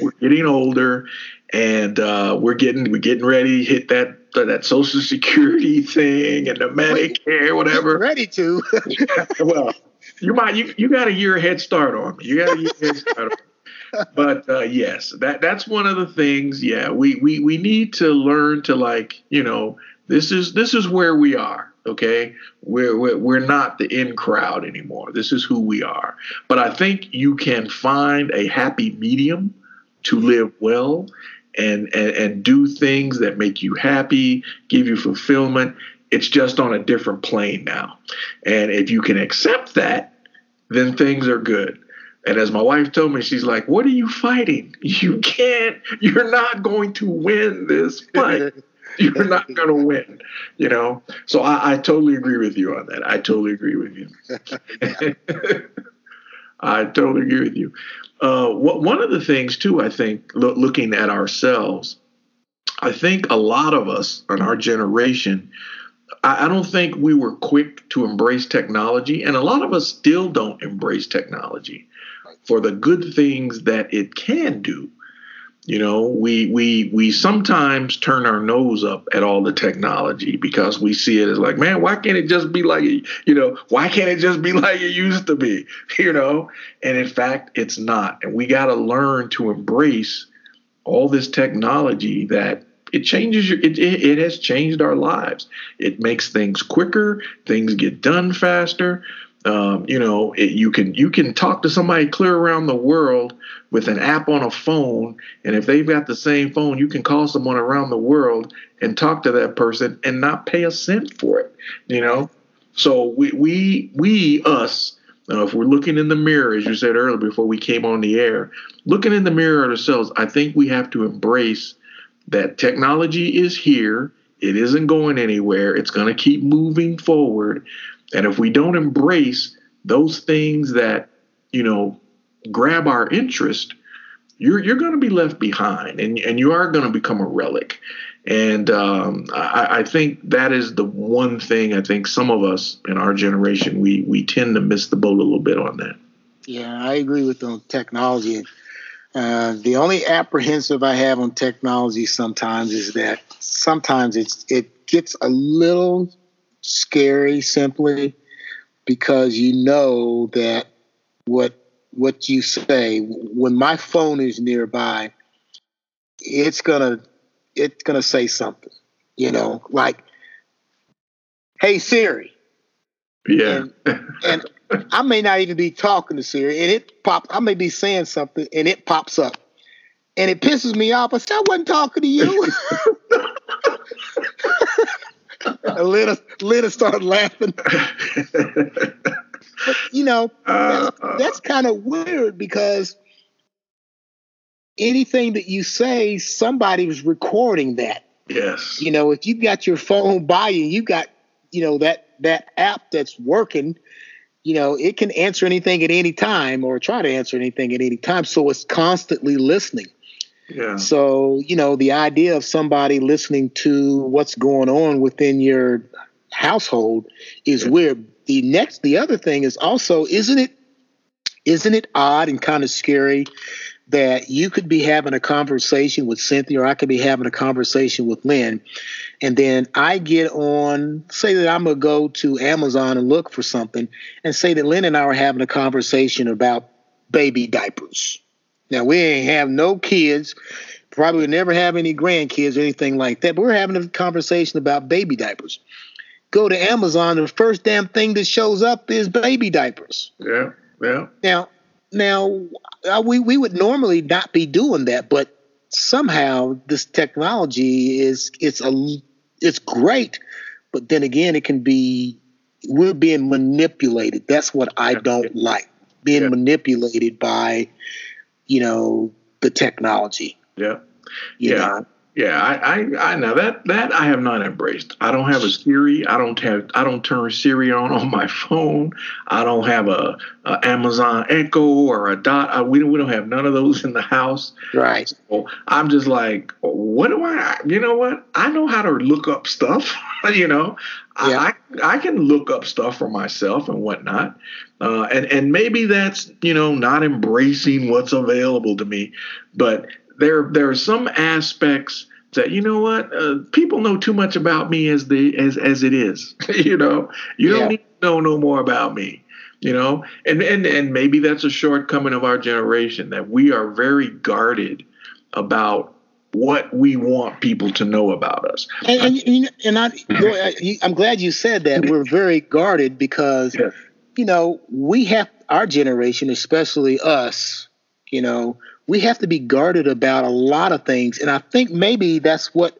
We're getting older, and uh, we're getting we're getting ready to hit that that Social Security thing and the Medicare, whatever. [LAUGHS] Ready to? [LAUGHS] well, you might you, you got a year head start on me. You got a year head start on me [LAUGHS] but uh, yes, that that's one of the things. Yeah, we we we need to learn to like you know this is this is where we are. Okay, we're we're, we're not the in crowd anymore. This is who we are. But I think you can find a happy medium to live well and, and and do things that make you happy, give you fulfillment. It's just on a different plane now. And if you can accept that, then things are good. And as my wife told me, she's like, What are you fighting? You can't, you're not going to win this fight. [LAUGHS] you're not going to win, you know? So I, I, totally agree with you on that. I totally agree with you. [LAUGHS] I totally agree with you. Uh, what, one of the things, too, I think, lo- looking at ourselves, I think a lot of us in our generation, I, I don't think we were quick to embrace technology, and a lot of us still don't embrace technology for the good things that it can do. You know, we we we sometimes turn our nose up at all the technology because we see it as like, man, why can't it just be like you know, why can't it just be [LAUGHS] like it used to be? [LAUGHS] You know, and in fact, it's not. And we got to learn to embrace all this technology that it changes your it, it, it has changed our lives. It makes things quicker, things get done faster. Um, you know, it, you can you can talk to somebody clear around the world with an app on a phone, and if they've got the same phone, you can call someone around the world and talk to that person and not pay a cent for it. You know, so we we we us. Uh, if we're looking in the mirror, as you said earlier before we came on the air, looking in the mirror at ourselves, I think we have to embrace that technology is here. It isn't going anywhere. It's going to keep moving forward. And if we don't embrace those things that, you know, grab our interest, you're you're going to be left behind, and and you are going to become a relic. And um, I, I, think that is the one thing I think some of us in our generation we we tend to miss the boat a little bit on that. Yeah, I agree with the technology. Uh, the only apprehensive I have on technology sometimes is that sometimes it's it gets a little scary simply because you know that what what you say when my phone is nearby it's gonna it's gonna say something you know like hey siri. Yeah. And, and i may not even be talking to siri and it pops i may be saying something and it pops up and it pisses me off. I said i wasn't talking to you [LAUGHS] Lena, Lena started laughing. but, [LAUGHS] you know, that's, uh, that's kind of weird because anything that you say, somebody was recording that. Yes. You know, if you've got your phone by you, you got, you know, that that app that's working, you know, it can answer anything at any time or try to answer anything at any time. So it's constantly listening. So, you know, the idea of somebody listening to what's going on within your household is yeah. weird. The next the other thing is also isn't it isn't it odd and kind of scary that you could be having a conversation with Cynthia or I could be having a conversation with Lynn and then I get on say that I'm going to go to Amazon and look for something and say that Lynn and I are having a conversation about baby diapers now we ain't have no kids, probably never have any grandkids or anything like that. But we're having a conversation about baby diapers. Go to Amazon, the first damn thing that shows up is baby diapers. Yeah, yeah. Now, now uh, we we would normally not be doing that, but somehow this technology is it's a it's great, but then again, it can be we're being manipulated. That's what I don't like. Being yeah. manipulated by, you know, the technology. Yeah. You yeah. Know? Yeah, I, I, I know that that I have not embraced. I don't have a Siri. I don't have I don't turn Siri on on my [LAUGHS] phone. I don't have a, a Amazon Echo or a Dot. I, we don't we don't have none of those in the house. Right. So I'm just like, what do I? You know what? I know how to look up stuff. [LAUGHS] you know, yeah. I I can look up stuff for myself and whatnot. Uh, and and maybe that's you know not embracing what's available to me, but there there are some aspects that you know what uh, people know too much about me as the as as it is. [LAUGHS] you know, you yeah. don't need to know no more about me. You know, and and and maybe that's a shortcoming of our generation that we are very guarded about what we want people to know about us. And, and, and I, I'm glad you said that. We're very guarded because, yes. you know, we have our generation, especially us, you know, we have to be guarded about a lot of things. And I think maybe that's what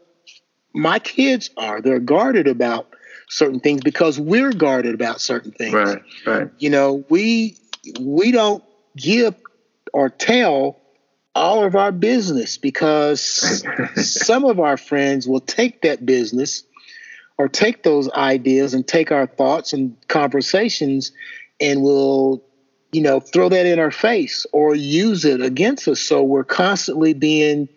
my kids are. They're guarded about certain things because we're guarded about certain things. Right, right. You know, we we don't give or tell all of our business because [LAUGHS] some of our friends will take that business or take those ideas and take our thoughts and conversations and will you know, throw that in our face or use it against us. So we're constantly being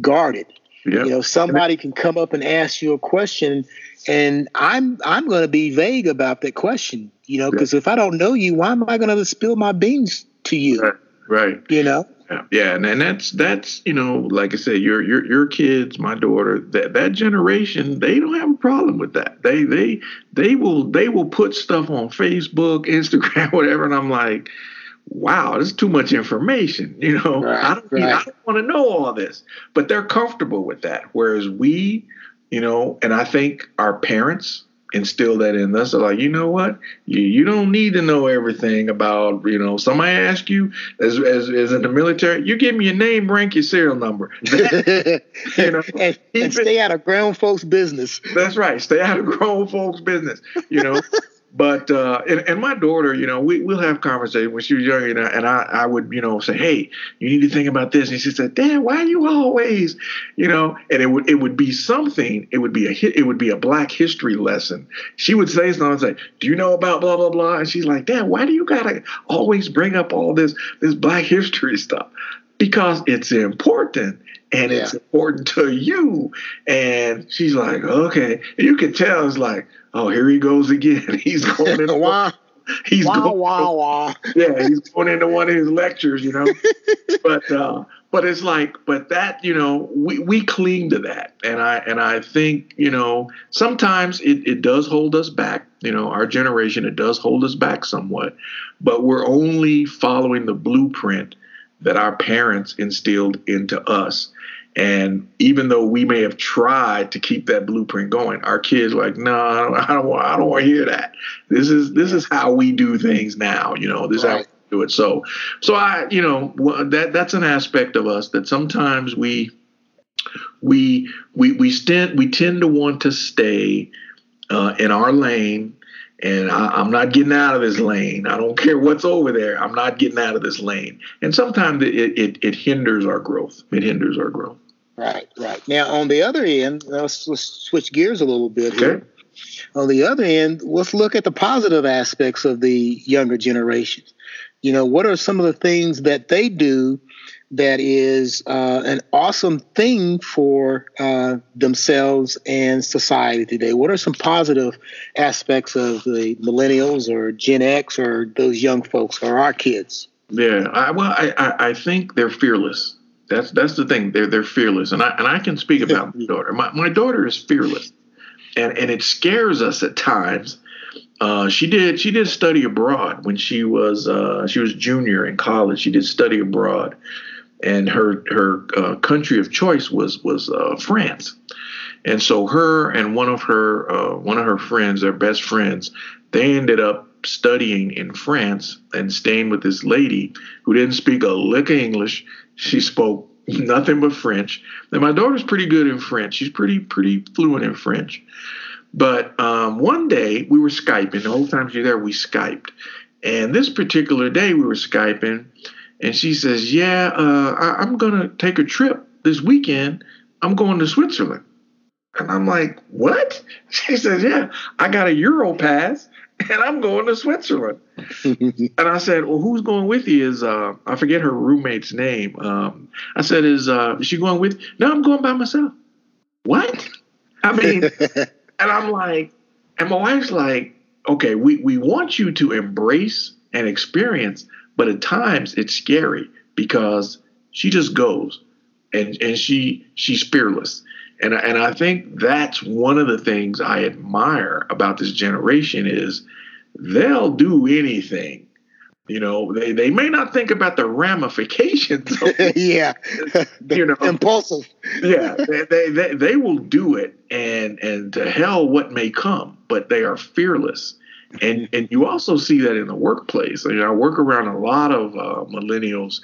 guarded. Yep. You know, somebody can come up and ask you a question, and I'm I'm going to be vague about that question. You know, because yep. if I don't know you, why am I going to spill my beans to you? Right. right. You know. Yeah, yeah, and, and that's that's you know, like I said, your your your kids, my daughter, that that generation, they don't have a problem with that. They they they will they will put stuff on Facebook, [LAUGHS] Instagram, whatever, and I'm like, wow, this is too much information. [LAUGHS] You know, right, I don't right. I don't want to know all this, but they're comfortable with that. Whereas we, you know, and I think our parents instill that in us. Like, you know what? You, you don't need to know everything about, you know, somebody ask you as, as, as in the military, you give me your name, rank, your serial number. That, [LAUGHS] [LAUGHS] you know, and, and stay out of grown folks' business. That's right. Stay out of [LAUGHS] grown folks' business. You know, But uh, and, and, my daughter, you know, we we'll have conversations when she was younger, and I, I would, you know, say, hey, you need to think about this, and she said, Dad, why are you always, you know, and it would it would be something, it would be a hit, it would be a Black history lesson. She would say something, and say, do you know about blah blah blah, and she's like, Dad, why do you gotta always bring up all this this Black history stuff? Because it's important and yeah. it's important to you. And she's like, okay. And you can tell it's like, oh, here he goes again. [LAUGHS] he's going into [LAUGHS] wow. [LAUGHS] He's wow, going, wow, wow. Yeah, he's going into one of his lectures, you know. but uh, but it's like, but that, you know, we, we cling to that. And I and I think, you know, sometimes it, it does hold us back. You know, our generation, it does hold us back somewhat. But we're only following the blueprint that our parents instilled into us. And even though we may have tried to keep that blueprint going, our kids were like, no, I don't want, I don't want to hear that. This is this is how we do things now. You know, this right. is how we do it. So, so I, you know, that that's an aspect of us that sometimes we we we we tend we tend to want to stay uh, in our lane and I, am not getting out of this lane. I don't care what's over there. I'm not getting out of this lane. And sometimes it, it, it hinders our growth. It hinders our growth. Right, right. Now, on the other end, uh, let's, let's switch gears a little bit okay. here. On the other end, let's look at the positive aspects of the younger generation. You know, what are some of the things that they do that is uh, an awesome thing for uh, themselves and society today? What are some positive aspects of the millennials or Gen X or those young folks or our kids? Yeah, I, well, I, I think they're fearless. That's that's the thing. They're they're fearless, and I and I can speak about my daughter. My my daughter is fearless, and and it scares us at times. Uh, she did she did study abroad when she was uh, she was junior in college. She did study abroad, and her her uh, country of choice was was uh, France. And so her and one of her uh, one of her friends, their best friends, they ended up studying in France and staying with this lady who didn't speak a lick of English she spoke nothing but French. And my daughter's pretty good in French. She's pretty pretty fluent in French. But um, one day we were Skyping. The whole time she was there, we Skyped. And this particular day we were Skyping, and she says, "Yeah, uh, I, I'm gonna take a trip this weekend. I'm going to Switzerland." And I'm like, "What?" [LAUGHS] She says, "Yeah, I got a Euro pass." and I'm going to Switzerland. [LAUGHS] and I said, Well, who's going with you? Is uh I forget her roommate's name. Um I said, Is uh is she going with No, I'm going by myself. What? I mean [LAUGHS] and I'm like, and my wife's like, okay, we, we want you to embrace and experience, but at times it's scary because she just goes and and she she's fearless. And, and I think that's one of the things I admire about this generation is they'll do anything. You know, they, they may not think about the ramifications. [LAUGHS] yeah, [LAUGHS] you know, impulsive. [LAUGHS] yeah, they, they, they they will do it, and and to hell what may come. But they are fearless, and and you also see that in the workplace. I, mean, I work around a lot of uh, millennials.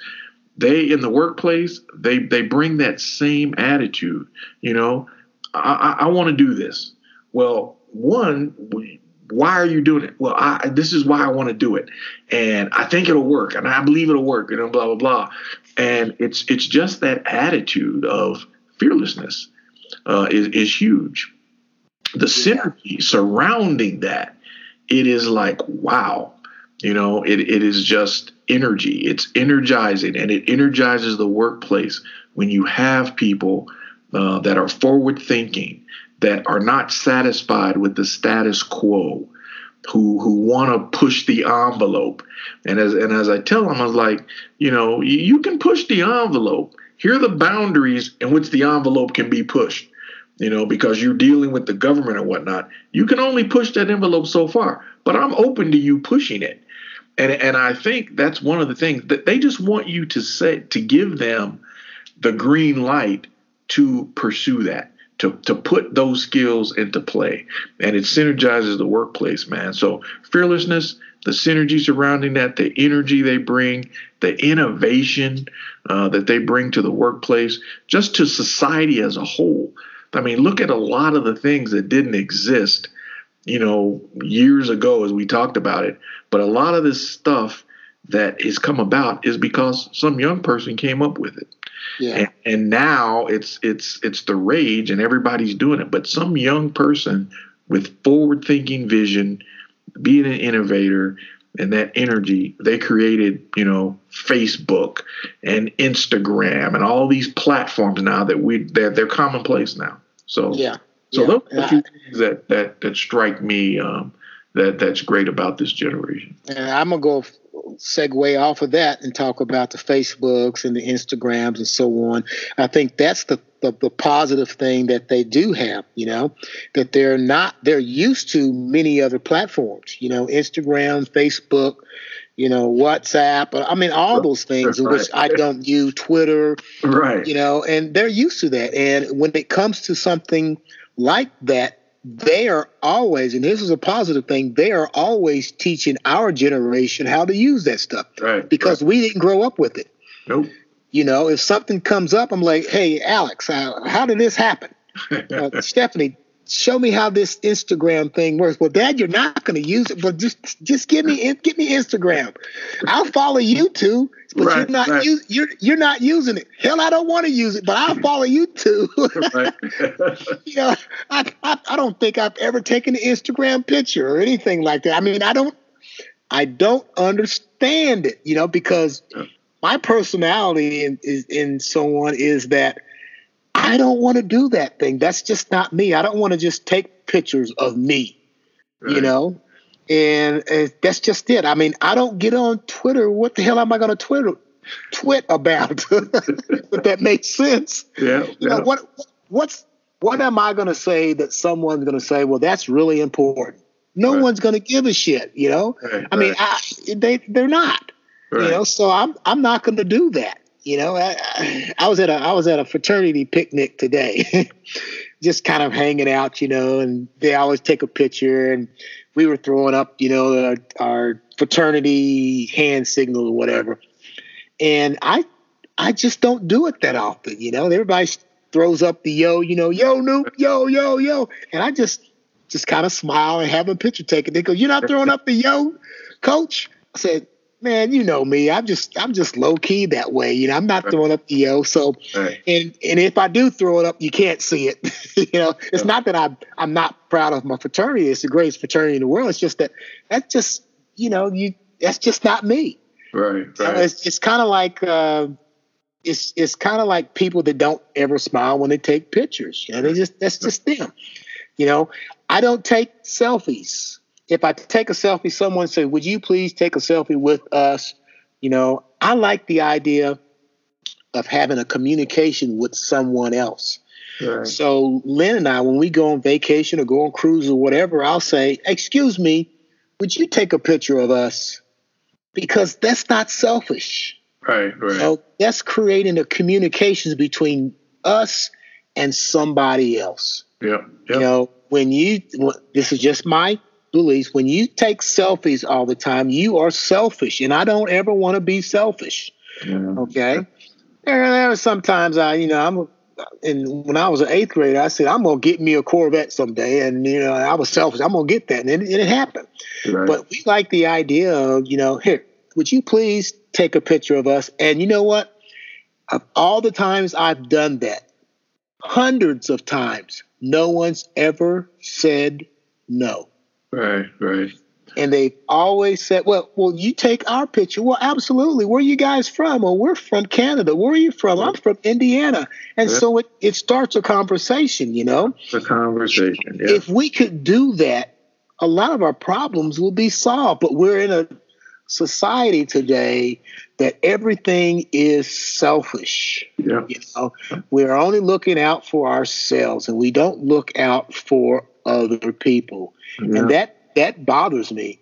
They in the workplace they they bring that same attitude you know? I i, I want to do this. Well one why are you doing it? Well i this is why i want to do it. And i think it'll work and i believe it'll work and blah blah blah. And it's it's just that attitude of fearlessness uh, is, is huge. The synergy surrounding that it is like wow you know, it, it is just energy. It's energizing and it energizes the workplace when you have people uh, that are forward thinking, that are not satisfied with the status quo, who who want to push the envelope. And as and as I tell them, I was like, you know, you, you can push the envelope. Here are the boundaries in which the envelope can be pushed. You know, because you're dealing with the government and whatnot. You can only push that envelope so far. But I'm open to you pushing it. And and I think that's one of the things that they just want you to say to give them the green light to pursue that, to to put those skills into play. And it synergizes the workplace, man. So fearlessness, the synergy surrounding that, the energy they bring, the innovation uh, that they bring to the workplace, just to society as a whole. I mean, look at a lot of the things that didn't exist you know, years ago as we talked about it. But a lot of this stuff that has come about is because some young person came up with it. Yeah. And, and now it's it's it's the rage and everybody's doing it. But some young person with forward thinking vision, being an innovator and that energy, they created, you know, Facebook and Instagram and all these platforms now that we they're, they're commonplace now. So yeah, so yeah. those are two things that that that strike me um, that that's great about this generation. And I'm gonna go segue off of that and talk about the Facebooks and the Instagrams and so on. I think that's the, the, the positive thing that they do have, you know, that they're not they're used to many other platforms, you know, Instagram, Facebook, you know, WhatsApp. I mean, all those things, right. which I don't use, Twitter, right? You know, and they're used to that. And when it comes to something like that, they are always, and this is a positive thing, they are always teaching our generation how to use that stuff. Right. Because right. we didn't grow up with it. Nope. You know, if something comes up, I'm like, hey, Alex, uh, how did this happen? [LAUGHS] uh, Stephanie, show me how this Instagram thing works. Well, Dad, you're not going to use it, but just just give me give me Instagram. I'll follow you too, but right, you're not right. use, you're you're not using it. Hell, I don't want to use it, but I'll follow you too. [LAUGHS] right. [LAUGHS] you know, I, I I don't think I've ever taken an Instagram picture or anything like that. I mean, I don't I don't understand it, you know, because my personality and in, in, in so on is that I don't want to do that thing. That's just not me. I don't want to just take pictures of me, right. you know? And, and, that's just it. I mean, I don't get on Twitter. What the hell am I going to Twitter twit about? [LAUGHS] if that makes sense. Yeah. You know, what what's what am I going to say that someone's going to say, well, that's really important? No right. one's going to give a shit, you know? Right, I mean, I, they they're not. You know, so I'm I'm not going to do that. You know, I, I was at a I was at a fraternity picnic today, [LAUGHS] just kind of hanging out. You know, and they always take a picture, and we were throwing up, you know, our, our fraternity hand signal or whatever. And I I just don't do it that often. You know, everybody throws up the yo, you know, yo, Noop, yo, yo, yo. And I just just kind of smile and have a picture taken. They go, You're not throwing up the yo, coach? I said, Man, you know me. I'm just I'm just low key that way. You know, I'm not throwing up the yo. So Right. and and if I do throw it up, you can't see it. [LAUGHS] you know, it's not that I'm I'm not proud of my fraternity. It's the greatest fraternity in the world. It's just that that's just you know you that's just not me. Right. Right. it's it's kind of like uh, it's it's kind of like people that don't ever smile when they take pictures. You know, they just that's just them. You know, I don't take selfies. If I take a selfie, someone say, "Would you please take a selfie with us?" You know, I like the idea of having a communication with someone else. Right. So Lynn and I, when we go on vacation or go on cruise or whatever, I'll say, "Excuse me, would you take a picture of us?" Because that's not selfish. Right. Right. That's creating a communications between us and somebody else. Yep. You know, when you this is just my beliefs. When you take selfies all the time, you are selfish, and I don't ever want to be selfish. Yeah. Okay. There, there are sometimes I, you know, I'm, and when I was an eighth grader, I said I'm gonna get me a Corvette someday, and you know, I was selfish. I'm gonna get that, and it, and it happened. Right. But we like the idea of, you know, here, would you please take a picture of us? And you know what? Of all the times I've done that, hundreds of times, no one's ever said no. Right. Right. And they've always said, well, well, you take our picture. Well, absolutely. Where are you guys from? Well, we're from Canada. Where are you from? I'm from Indiana. And Yeah. so it, it starts a conversation, you know? The conversation. Yeah. If we could do that, a lot of our problems will be solved. But we're in a society today that everything is selfish. yeah. You know, we're only looking out for ourselves, and we don't look out for other people, Yeah. and that that bothers me.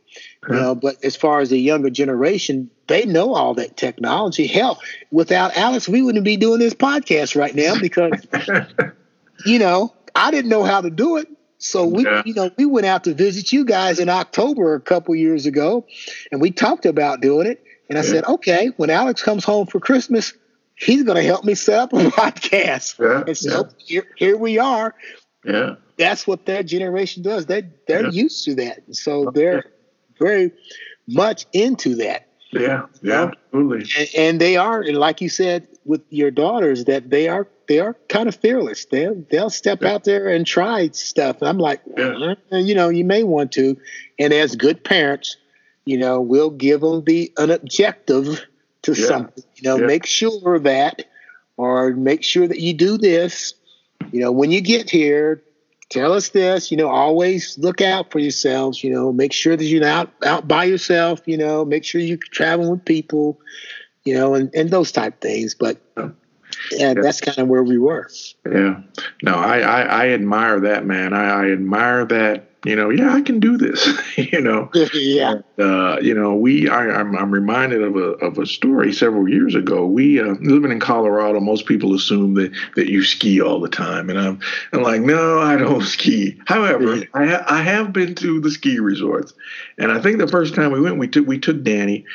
You know, but as far as the younger generation, they know all that technology. Hell, without Alex, we wouldn't be doing this podcast right now because [LAUGHS] you know, I didn't know how to do it. So we, Yeah. you know, we went out to visit you guys in October a couple years ago, and we talked about doing it. And I Yeah. said, okay, when Alex comes home for Christmas, he's going to help me set up a [LAUGHS] podcast. Yeah, And so here, here we are. Yeah. That's what that generation does. They they're Yeah. used to that, so they're very much into that. Yeah. Yeah. Absolutely. And, and they are, and like you said with your daughters, that they are they are kind of fearless. They'll they'll step out there and try stuff. And I'm like, Yeah. "Uh, you know, you may want to. And as good parents, you know, we'll give them the an objective to Yeah. something. You know, Yeah. make sure that, or make sure that you do this. You know, when you get here, tell us this. You know, always look out for yourselves. You know, make sure that you're not out by yourself. You know, make sure you're traveling with people. You know, and and those type things. But Yeah. yeah, that's kind of where we were. Yeah. No, I, I, I admire that, man. I, I admire that, you know, yeah, I can do this, [LAUGHS] you know. [LAUGHS] yeah. Uh, you know, we I, I'm, I'm reminded of a of a story several years ago. We uh, living in Colorado, most people assume that that you ski all the time, and I'm I'm like, no, I don't [LAUGHS] ski. However, Yeah. I ha- I have been to the ski resorts, and I think the first time we went, we took we took Danny,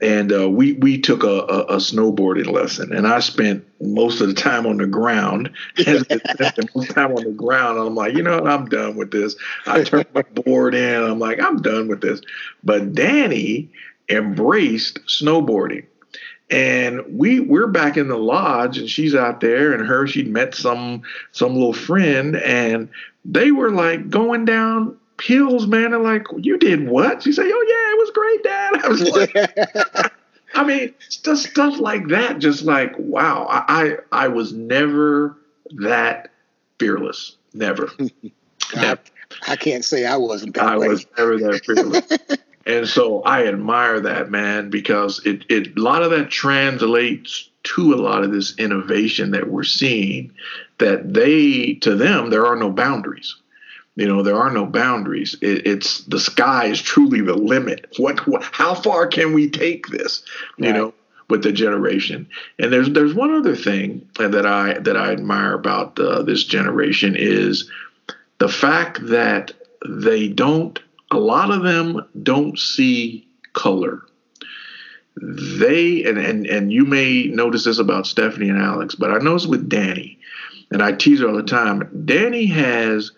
and uh, we we took a, a, a snowboarding lesson, and I spent most of the time on the ground, [LAUGHS] most time on the ground. I'm like, you know, what? I'm done with this. I turned my board in. I'm like, I'm done with this. But Danny embraced snowboarding. And we we're back in the lodge and she's out there and her she'd met some some little friend and they were like going down hills, man. And like, you did what? She said, Oh yeah, it was great, Dad. [LAUGHS] I was like, I mean, just stuff like that, just like, wow. I I, I was never that fearless. Never. [LAUGHS] I, I can't say I wasn't that I way. was never that [LAUGHS] fearless. and so I admire that, man, because it, it a lot of that translates to a lot of this innovation that we're seeing that they to them there are no boundaries. You know, there are no boundaries. It, it's the sky is truly the limit. What, what how far can we take this? You Right. know, with the generation. And there's there's one other thing that I that I admire about uh, this generation is the fact that they don't a lot of them don't see color they and and and you may notice this about Stephanie and Alex, but I notice with Danny, and I tease her all the time. Danny has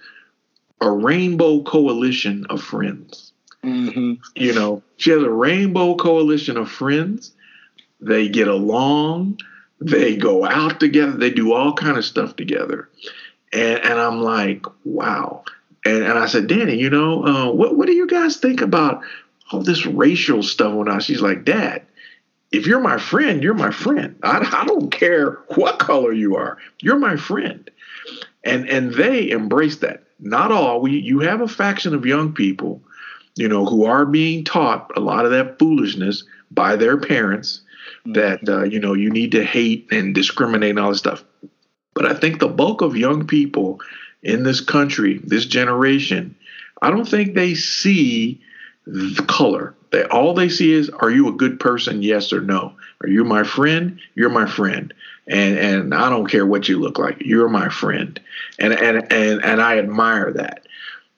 a rainbow coalition of friends. Mm-hmm. You know, she has a rainbow coalition of friends. They get along. They go out together. They do all kind of stuff together. And and I'm like, wow. And and I said, Danny, you know, uh, what what do you guys think about all this racial stuff on? She's like, Dad, if you're my friend, you're my friend. I, I don't care what color you are. You're my friend. And and they embrace that. Not all. We you have a faction of young people, you know, who are being taught a lot of that foolishness by their parents that uh, you know you need to hate and discriminate and all this stuff. But I think the bulk of young people in this country, this generation, I don't think they see the color. They all they see is, are you a good person? Yes or no. Are you my friend? You're my friend. And and I don't care what you look like. You're my friend. And and and and I admire that.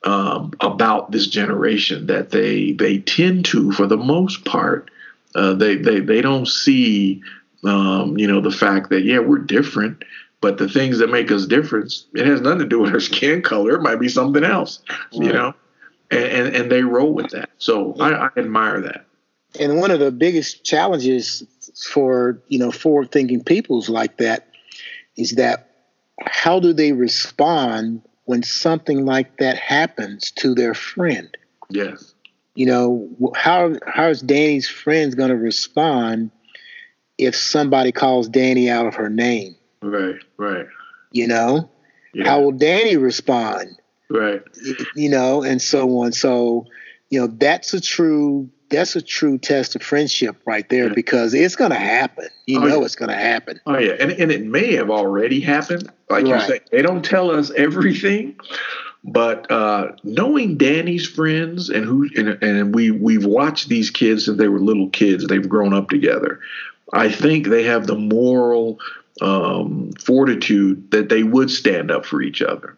Um, about this generation that they they tend to, for the most part, uh, they they they don't see um, you know the fact that yeah we're different, but the things that make us different it has nothing to do with our skin color. It might be something else, right. you know, and, and, and they roll with that. So I, I admire that. And one of the biggest challenges for you know forward thinking peoples like that is that how do they respond when something like that happens to their friend? Yes you know how how is Danny's friends going to respond if somebody calls Danny out of her name? Right, right. You know, yeah. how will Danny respond? Right. You know, and so on. So, you know, that's a true that's a true test of friendship right there yeah. because it's going to happen. You oh, know, yeah. it's going to happen. Oh yeah, and and it may have already happened. Like right. you say, they don't tell us [LAUGHS] everything, but uh, knowing Danny's friends and who and, and we we've watched these kids since they were little kids, they've grown up together. I think they have the moral um, fortitude that they would stand up for each other.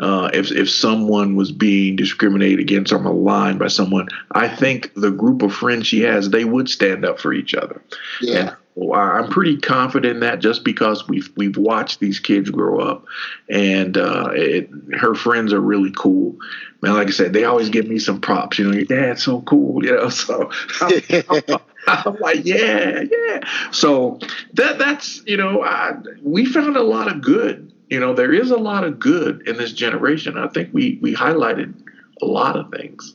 Uh, if if someone was being discriminated against or maligned by someone, I think the group of friends she has, they would stand up for each other. Yeah. And I'm pretty confident in that just because we've we've watched these kids grow up, and uh, it, her friends are really cool. Man, like I said, they always give me some props. You know, your dad's so cool. You know, [LAUGHS] so I'm, I'm, I'm like, yeah, yeah. So that that's you know, I, we found a lot of good. You know, there is a lot of good in this generation. I think we we highlighted a lot of things.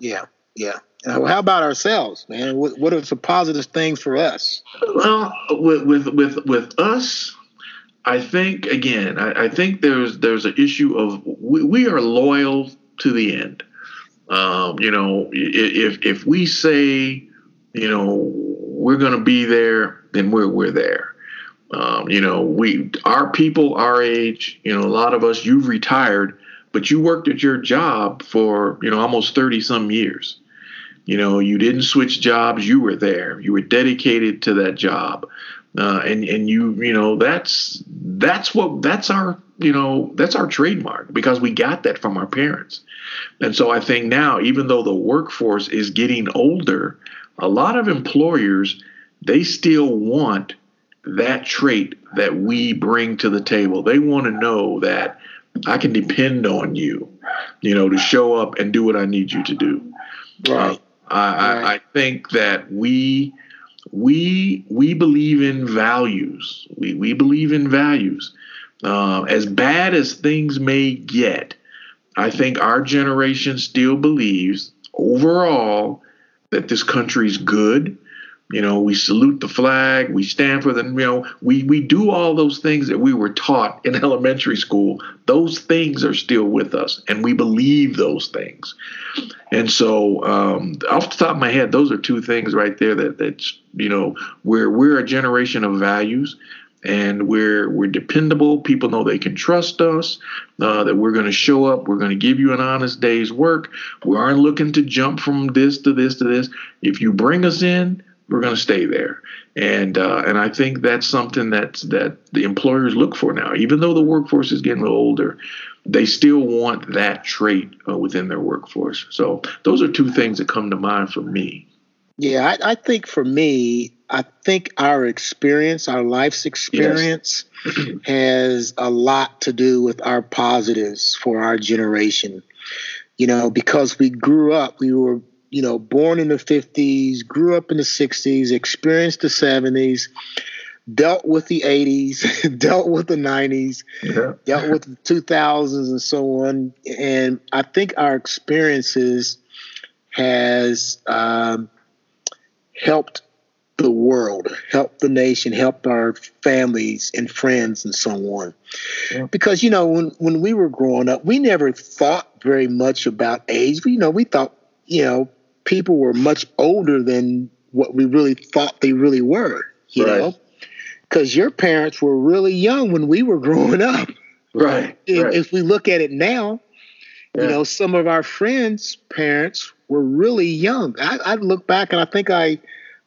Yeah, yeah. Uh, how about ourselves, man? What, what are some positive things for us? Well, with with with, with us, I think again, I, I, think there's there's an issue of we, we are loyal to the end. Um, you know, if if we say, you know, we're going to be there, then we're we're there. Um, you know, we our people our age, you know, a lot of us you've retired, but you worked at your job for you know almost thirty some years. You know, you didn't switch jobs. You were there. You were dedicated to that job, uh, and and you you know that's that's what that's our you know that's our trademark because we got that from our parents. And so I think now, even though the workforce is getting older, a lot of employers they still want that trait that we bring to the table. They want to know that I can depend on you, you know, to show up and do what I need you to do. Right. Uh, I, right. I, I think that we we we believe in values. We we believe in values. Uh, as bad as things may get, I think our generation still believes overall that this country's good you know, we salute the flag, we stand for the, you know, we, we do all those things that we were taught in [LAUGHS] elementary school. Those things are still with us, and we believe those things. And so, um, off the top of my head, those are two things right there that that's you know, we're we're a generation of values, and we're we're dependable. People know they can trust us. Uh, that we're going to show up. We're going to give you an honest day's work. We aren't looking to jump from this to this to this. If you bring us in, we're going to stay there. And uh, and I think that's something that that the employers look for now. Even though the workforce is getting a little older, they still want that trait uh, within their workforce. So those are two things that come to mind for me. Yeah, I, I think for me, I think our experience, our life's experience, yes. [CLEARS THROAT] has a lot to do with our positives for our generation. You know, because we grew up, we were, you know, born in the 50s, grew up in the 60s, experienced the 70s, dealt with the 80s, [LAUGHS] dealt with the 90s, yeah. dealt with the 2000s and so on. And I think our experiences has um, helped the world, helped the nation, helped our families and friends and so on. Yeah. Because you know, when when we were growing up, we never thought very much about age. We you know we thought you know people were much older than what we really thought they really were. You right. know, because your parents were really young when we were growing up. [LAUGHS] Right. If, right. if we look at it now, yeah. you know, some of our friends' parents were really young. I, I look back and I think I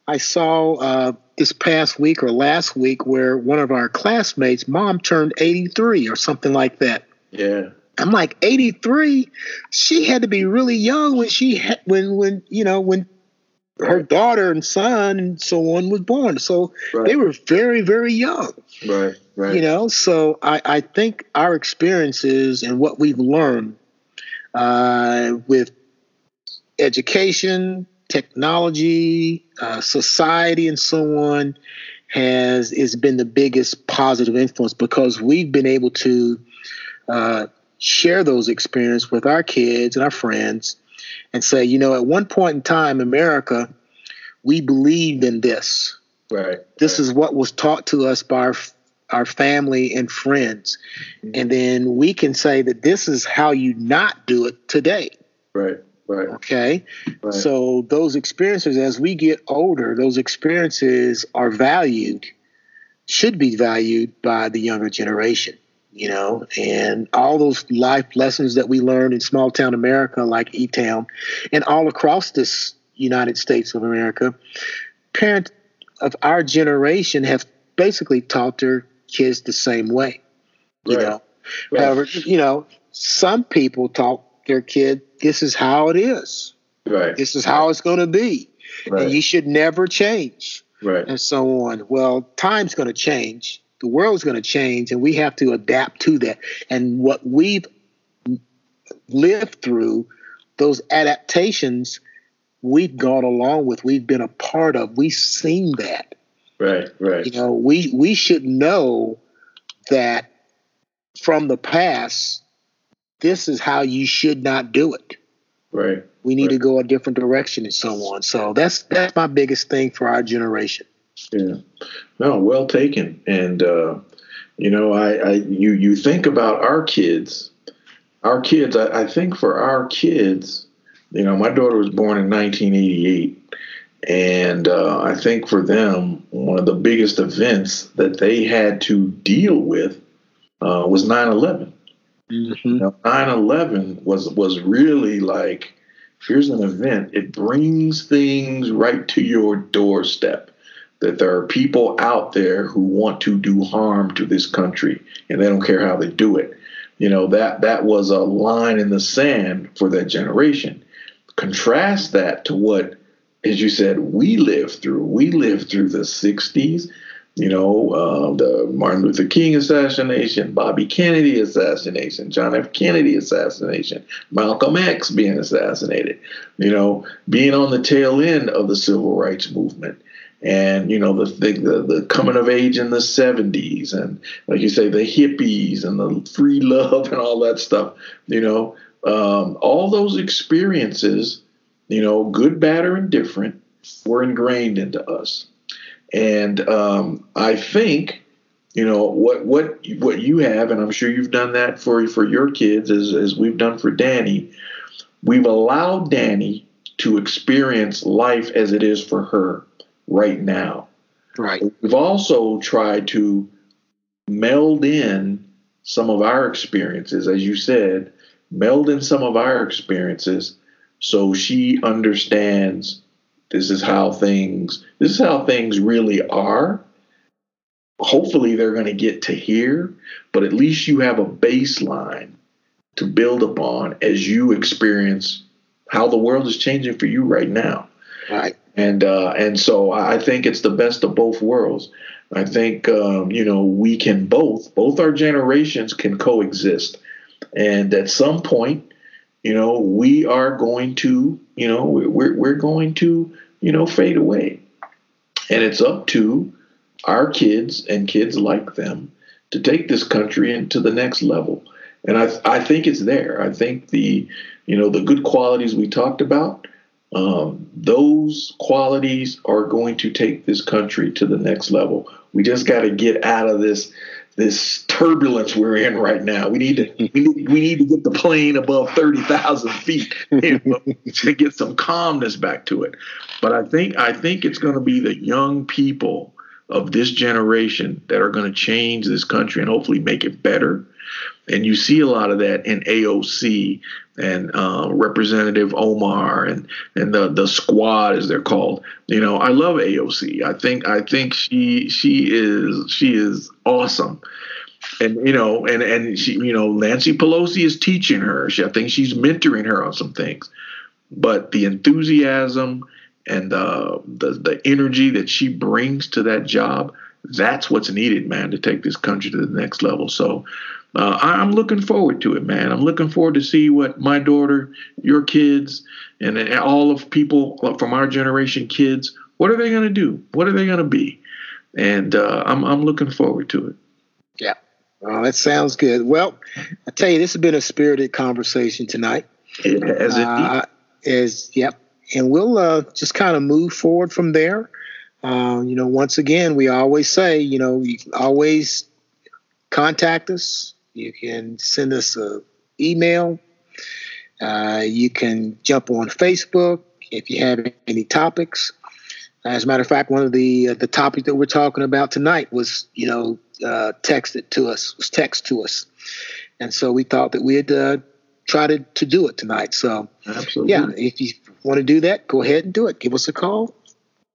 I saw uh, this past week or last week where one of our classmates' mom turned 83 or something like that. Yeah. I'm like 83. She had to be really young when she had, when when you know when her daughter and son and so on was born. So right. they were very very young. Right. Right. You know. So I I think our experiences and what we've learned uh, with education, technology, uh, society, and so on has has been the biggest positive influence because we've been able to uh, share those experiences with our kids and our friends and say, you know, at one point in time, America, we believed in this. Right. This right. is what was taught to us by our, our family and friends. Mm-hmm. And then we can say that this is how you not do it today. Right. Right. Okay. Right. So those experiences, as we get older, those experiences are valued, should be valued by the younger generation, you know, and all those life lessons that we learned in small town America, like E Town, and all across this United States of America, parents of our generation have basically taught their kids the same way. You right. know. Right. However, you know, some people taught their kid, this is how it is. Right. This is how it's going to be. Right. And you should never change. Right. And so on. Well, time's going to change. The world's going to change, and we have to adapt to that. And what we've lived through, those adaptations, we've gone along with. We've been a part of. We've seen that. Right. Right. You know, we we should know that from the past this is how you should not do it. Right. We need right. to go a different direction and so on. So that's that's my biggest thing for our generation. Yeah. No, well taken. And uh, you know, I, I you you think about our kids. Our kids, I, I think for our kids, you know, my daughter was born in 1988. And uh, I think for them, one of the biggest events that they had to deal with uh, was 9 11. Mm-hmm. 9/11 was was really like here's an event. It brings things right to your doorstep. That there are people out there who want to do harm to this country, and they don't care how they do it. You know that that was a line in the sand for that generation. Contrast that to what, as you said, we lived through. We lived through the '60s you know, uh, the Martin Luther King assassination, Bobby Kennedy assassination, John F. Kennedy assassination, Malcolm X being assassinated, you know, being on the tail end of the civil rights movement. And you know the, the the coming of age in the '70s, and like you say, the hippies and the free love [LAUGHS] and all that stuff. You know, um, all those experiences, you know, good, bad, or indifferent, were ingrained into us. And um, I think, you know, what what what you have, and I'm sure you've done that for for your kids, as as we've done for Danny. We've allowed Danny to experience life as it is for her right now. Right. We've also tried to meld in some of our experiences, as you said, meld in some of our experiences so she understands this is how things this is how things really are. Hopefully they're going to get to here, but at least you have a baseline to build upon as you experience how the world is changing for you right now. Right. And uh, and so I think it's the best of both worlds. I think um, you know we can both both our generations can coexist, and at some point, you know, we are going to you know we're we're going to you know fade away, and it's up to our kids and kids like them to take this country into the next level. And I I think it's there. I think the you know the good qualities we talked about um, those qualities are going to take this country to the next level. We just got to get out of this this turbulence we're in right now. We need to [LAUGHS] we need, we need to get the plane above thirty thousand feet [LAUGHS] you know, to get some calmness back to it. But I think I think it's going to be the young people of this generation that are going to change this country and hopefully make it better. And you see a lot of that in AOC and uh, Representative Omar and and the the squad as they're called. You know, I love AOC. I think I think she she is she is awesome. And you know, and and she you know Nancy Pelosi is teaching her. She, I think she's mentoring her on some things. But the enthusiasm and the, the the energy that she brings to that job, that's what's needed, man, to take this country to the next level. So uh, I'm looking forward to it, man. I'm looking forward to see what my daughter, your kids, and, all of people from our generation, kids, what are they going to do? What are they going to be? And uh, I'm I'm looking forward to it. Yeah, well, that sounds good. Well, I tell you, this has been a spirited conversation tonight. It has uh, is yep, and we'll uh, just kind of move forward from there. Uh, you know, once again, we always say, you know, you always contact us you can send us an email. Uh, you can jump on Facebook if you have any topics. As a matter of fact, one of the uh, the topics that we're talking about tonight was, you know, uh, texted to us, was text to us, and so we thought that we'd uh, try to to do it tonight. So, absolutely, yeah, if you want to do that, go ahead and do it. Give us a call,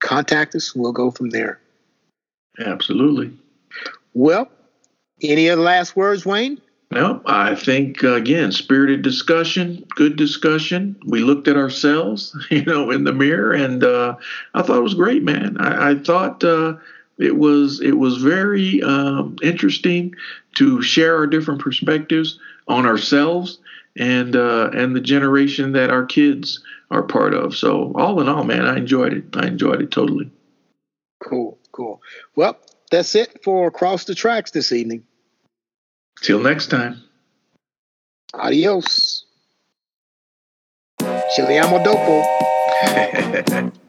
contact us, and we'll go from there. Absolutely. Well, any other last words, Wayne? No, I think uh, again, spirited discussion, good discussion. We looked at ourselves, [LAUGHS] you know, in the mirror, and uh, I thought it was great, man. I, I thought uh, it was it was very um, interesting to share our different perspectives on ourselves and uh, and the generation that our kids are part of. So all in all, man, I enjoyed it. I enjoyed it totally. Cool, cool. Well, that's it for Across the Tracks this evening. Till next time. Adios. Ci dopo. [LAUGHS]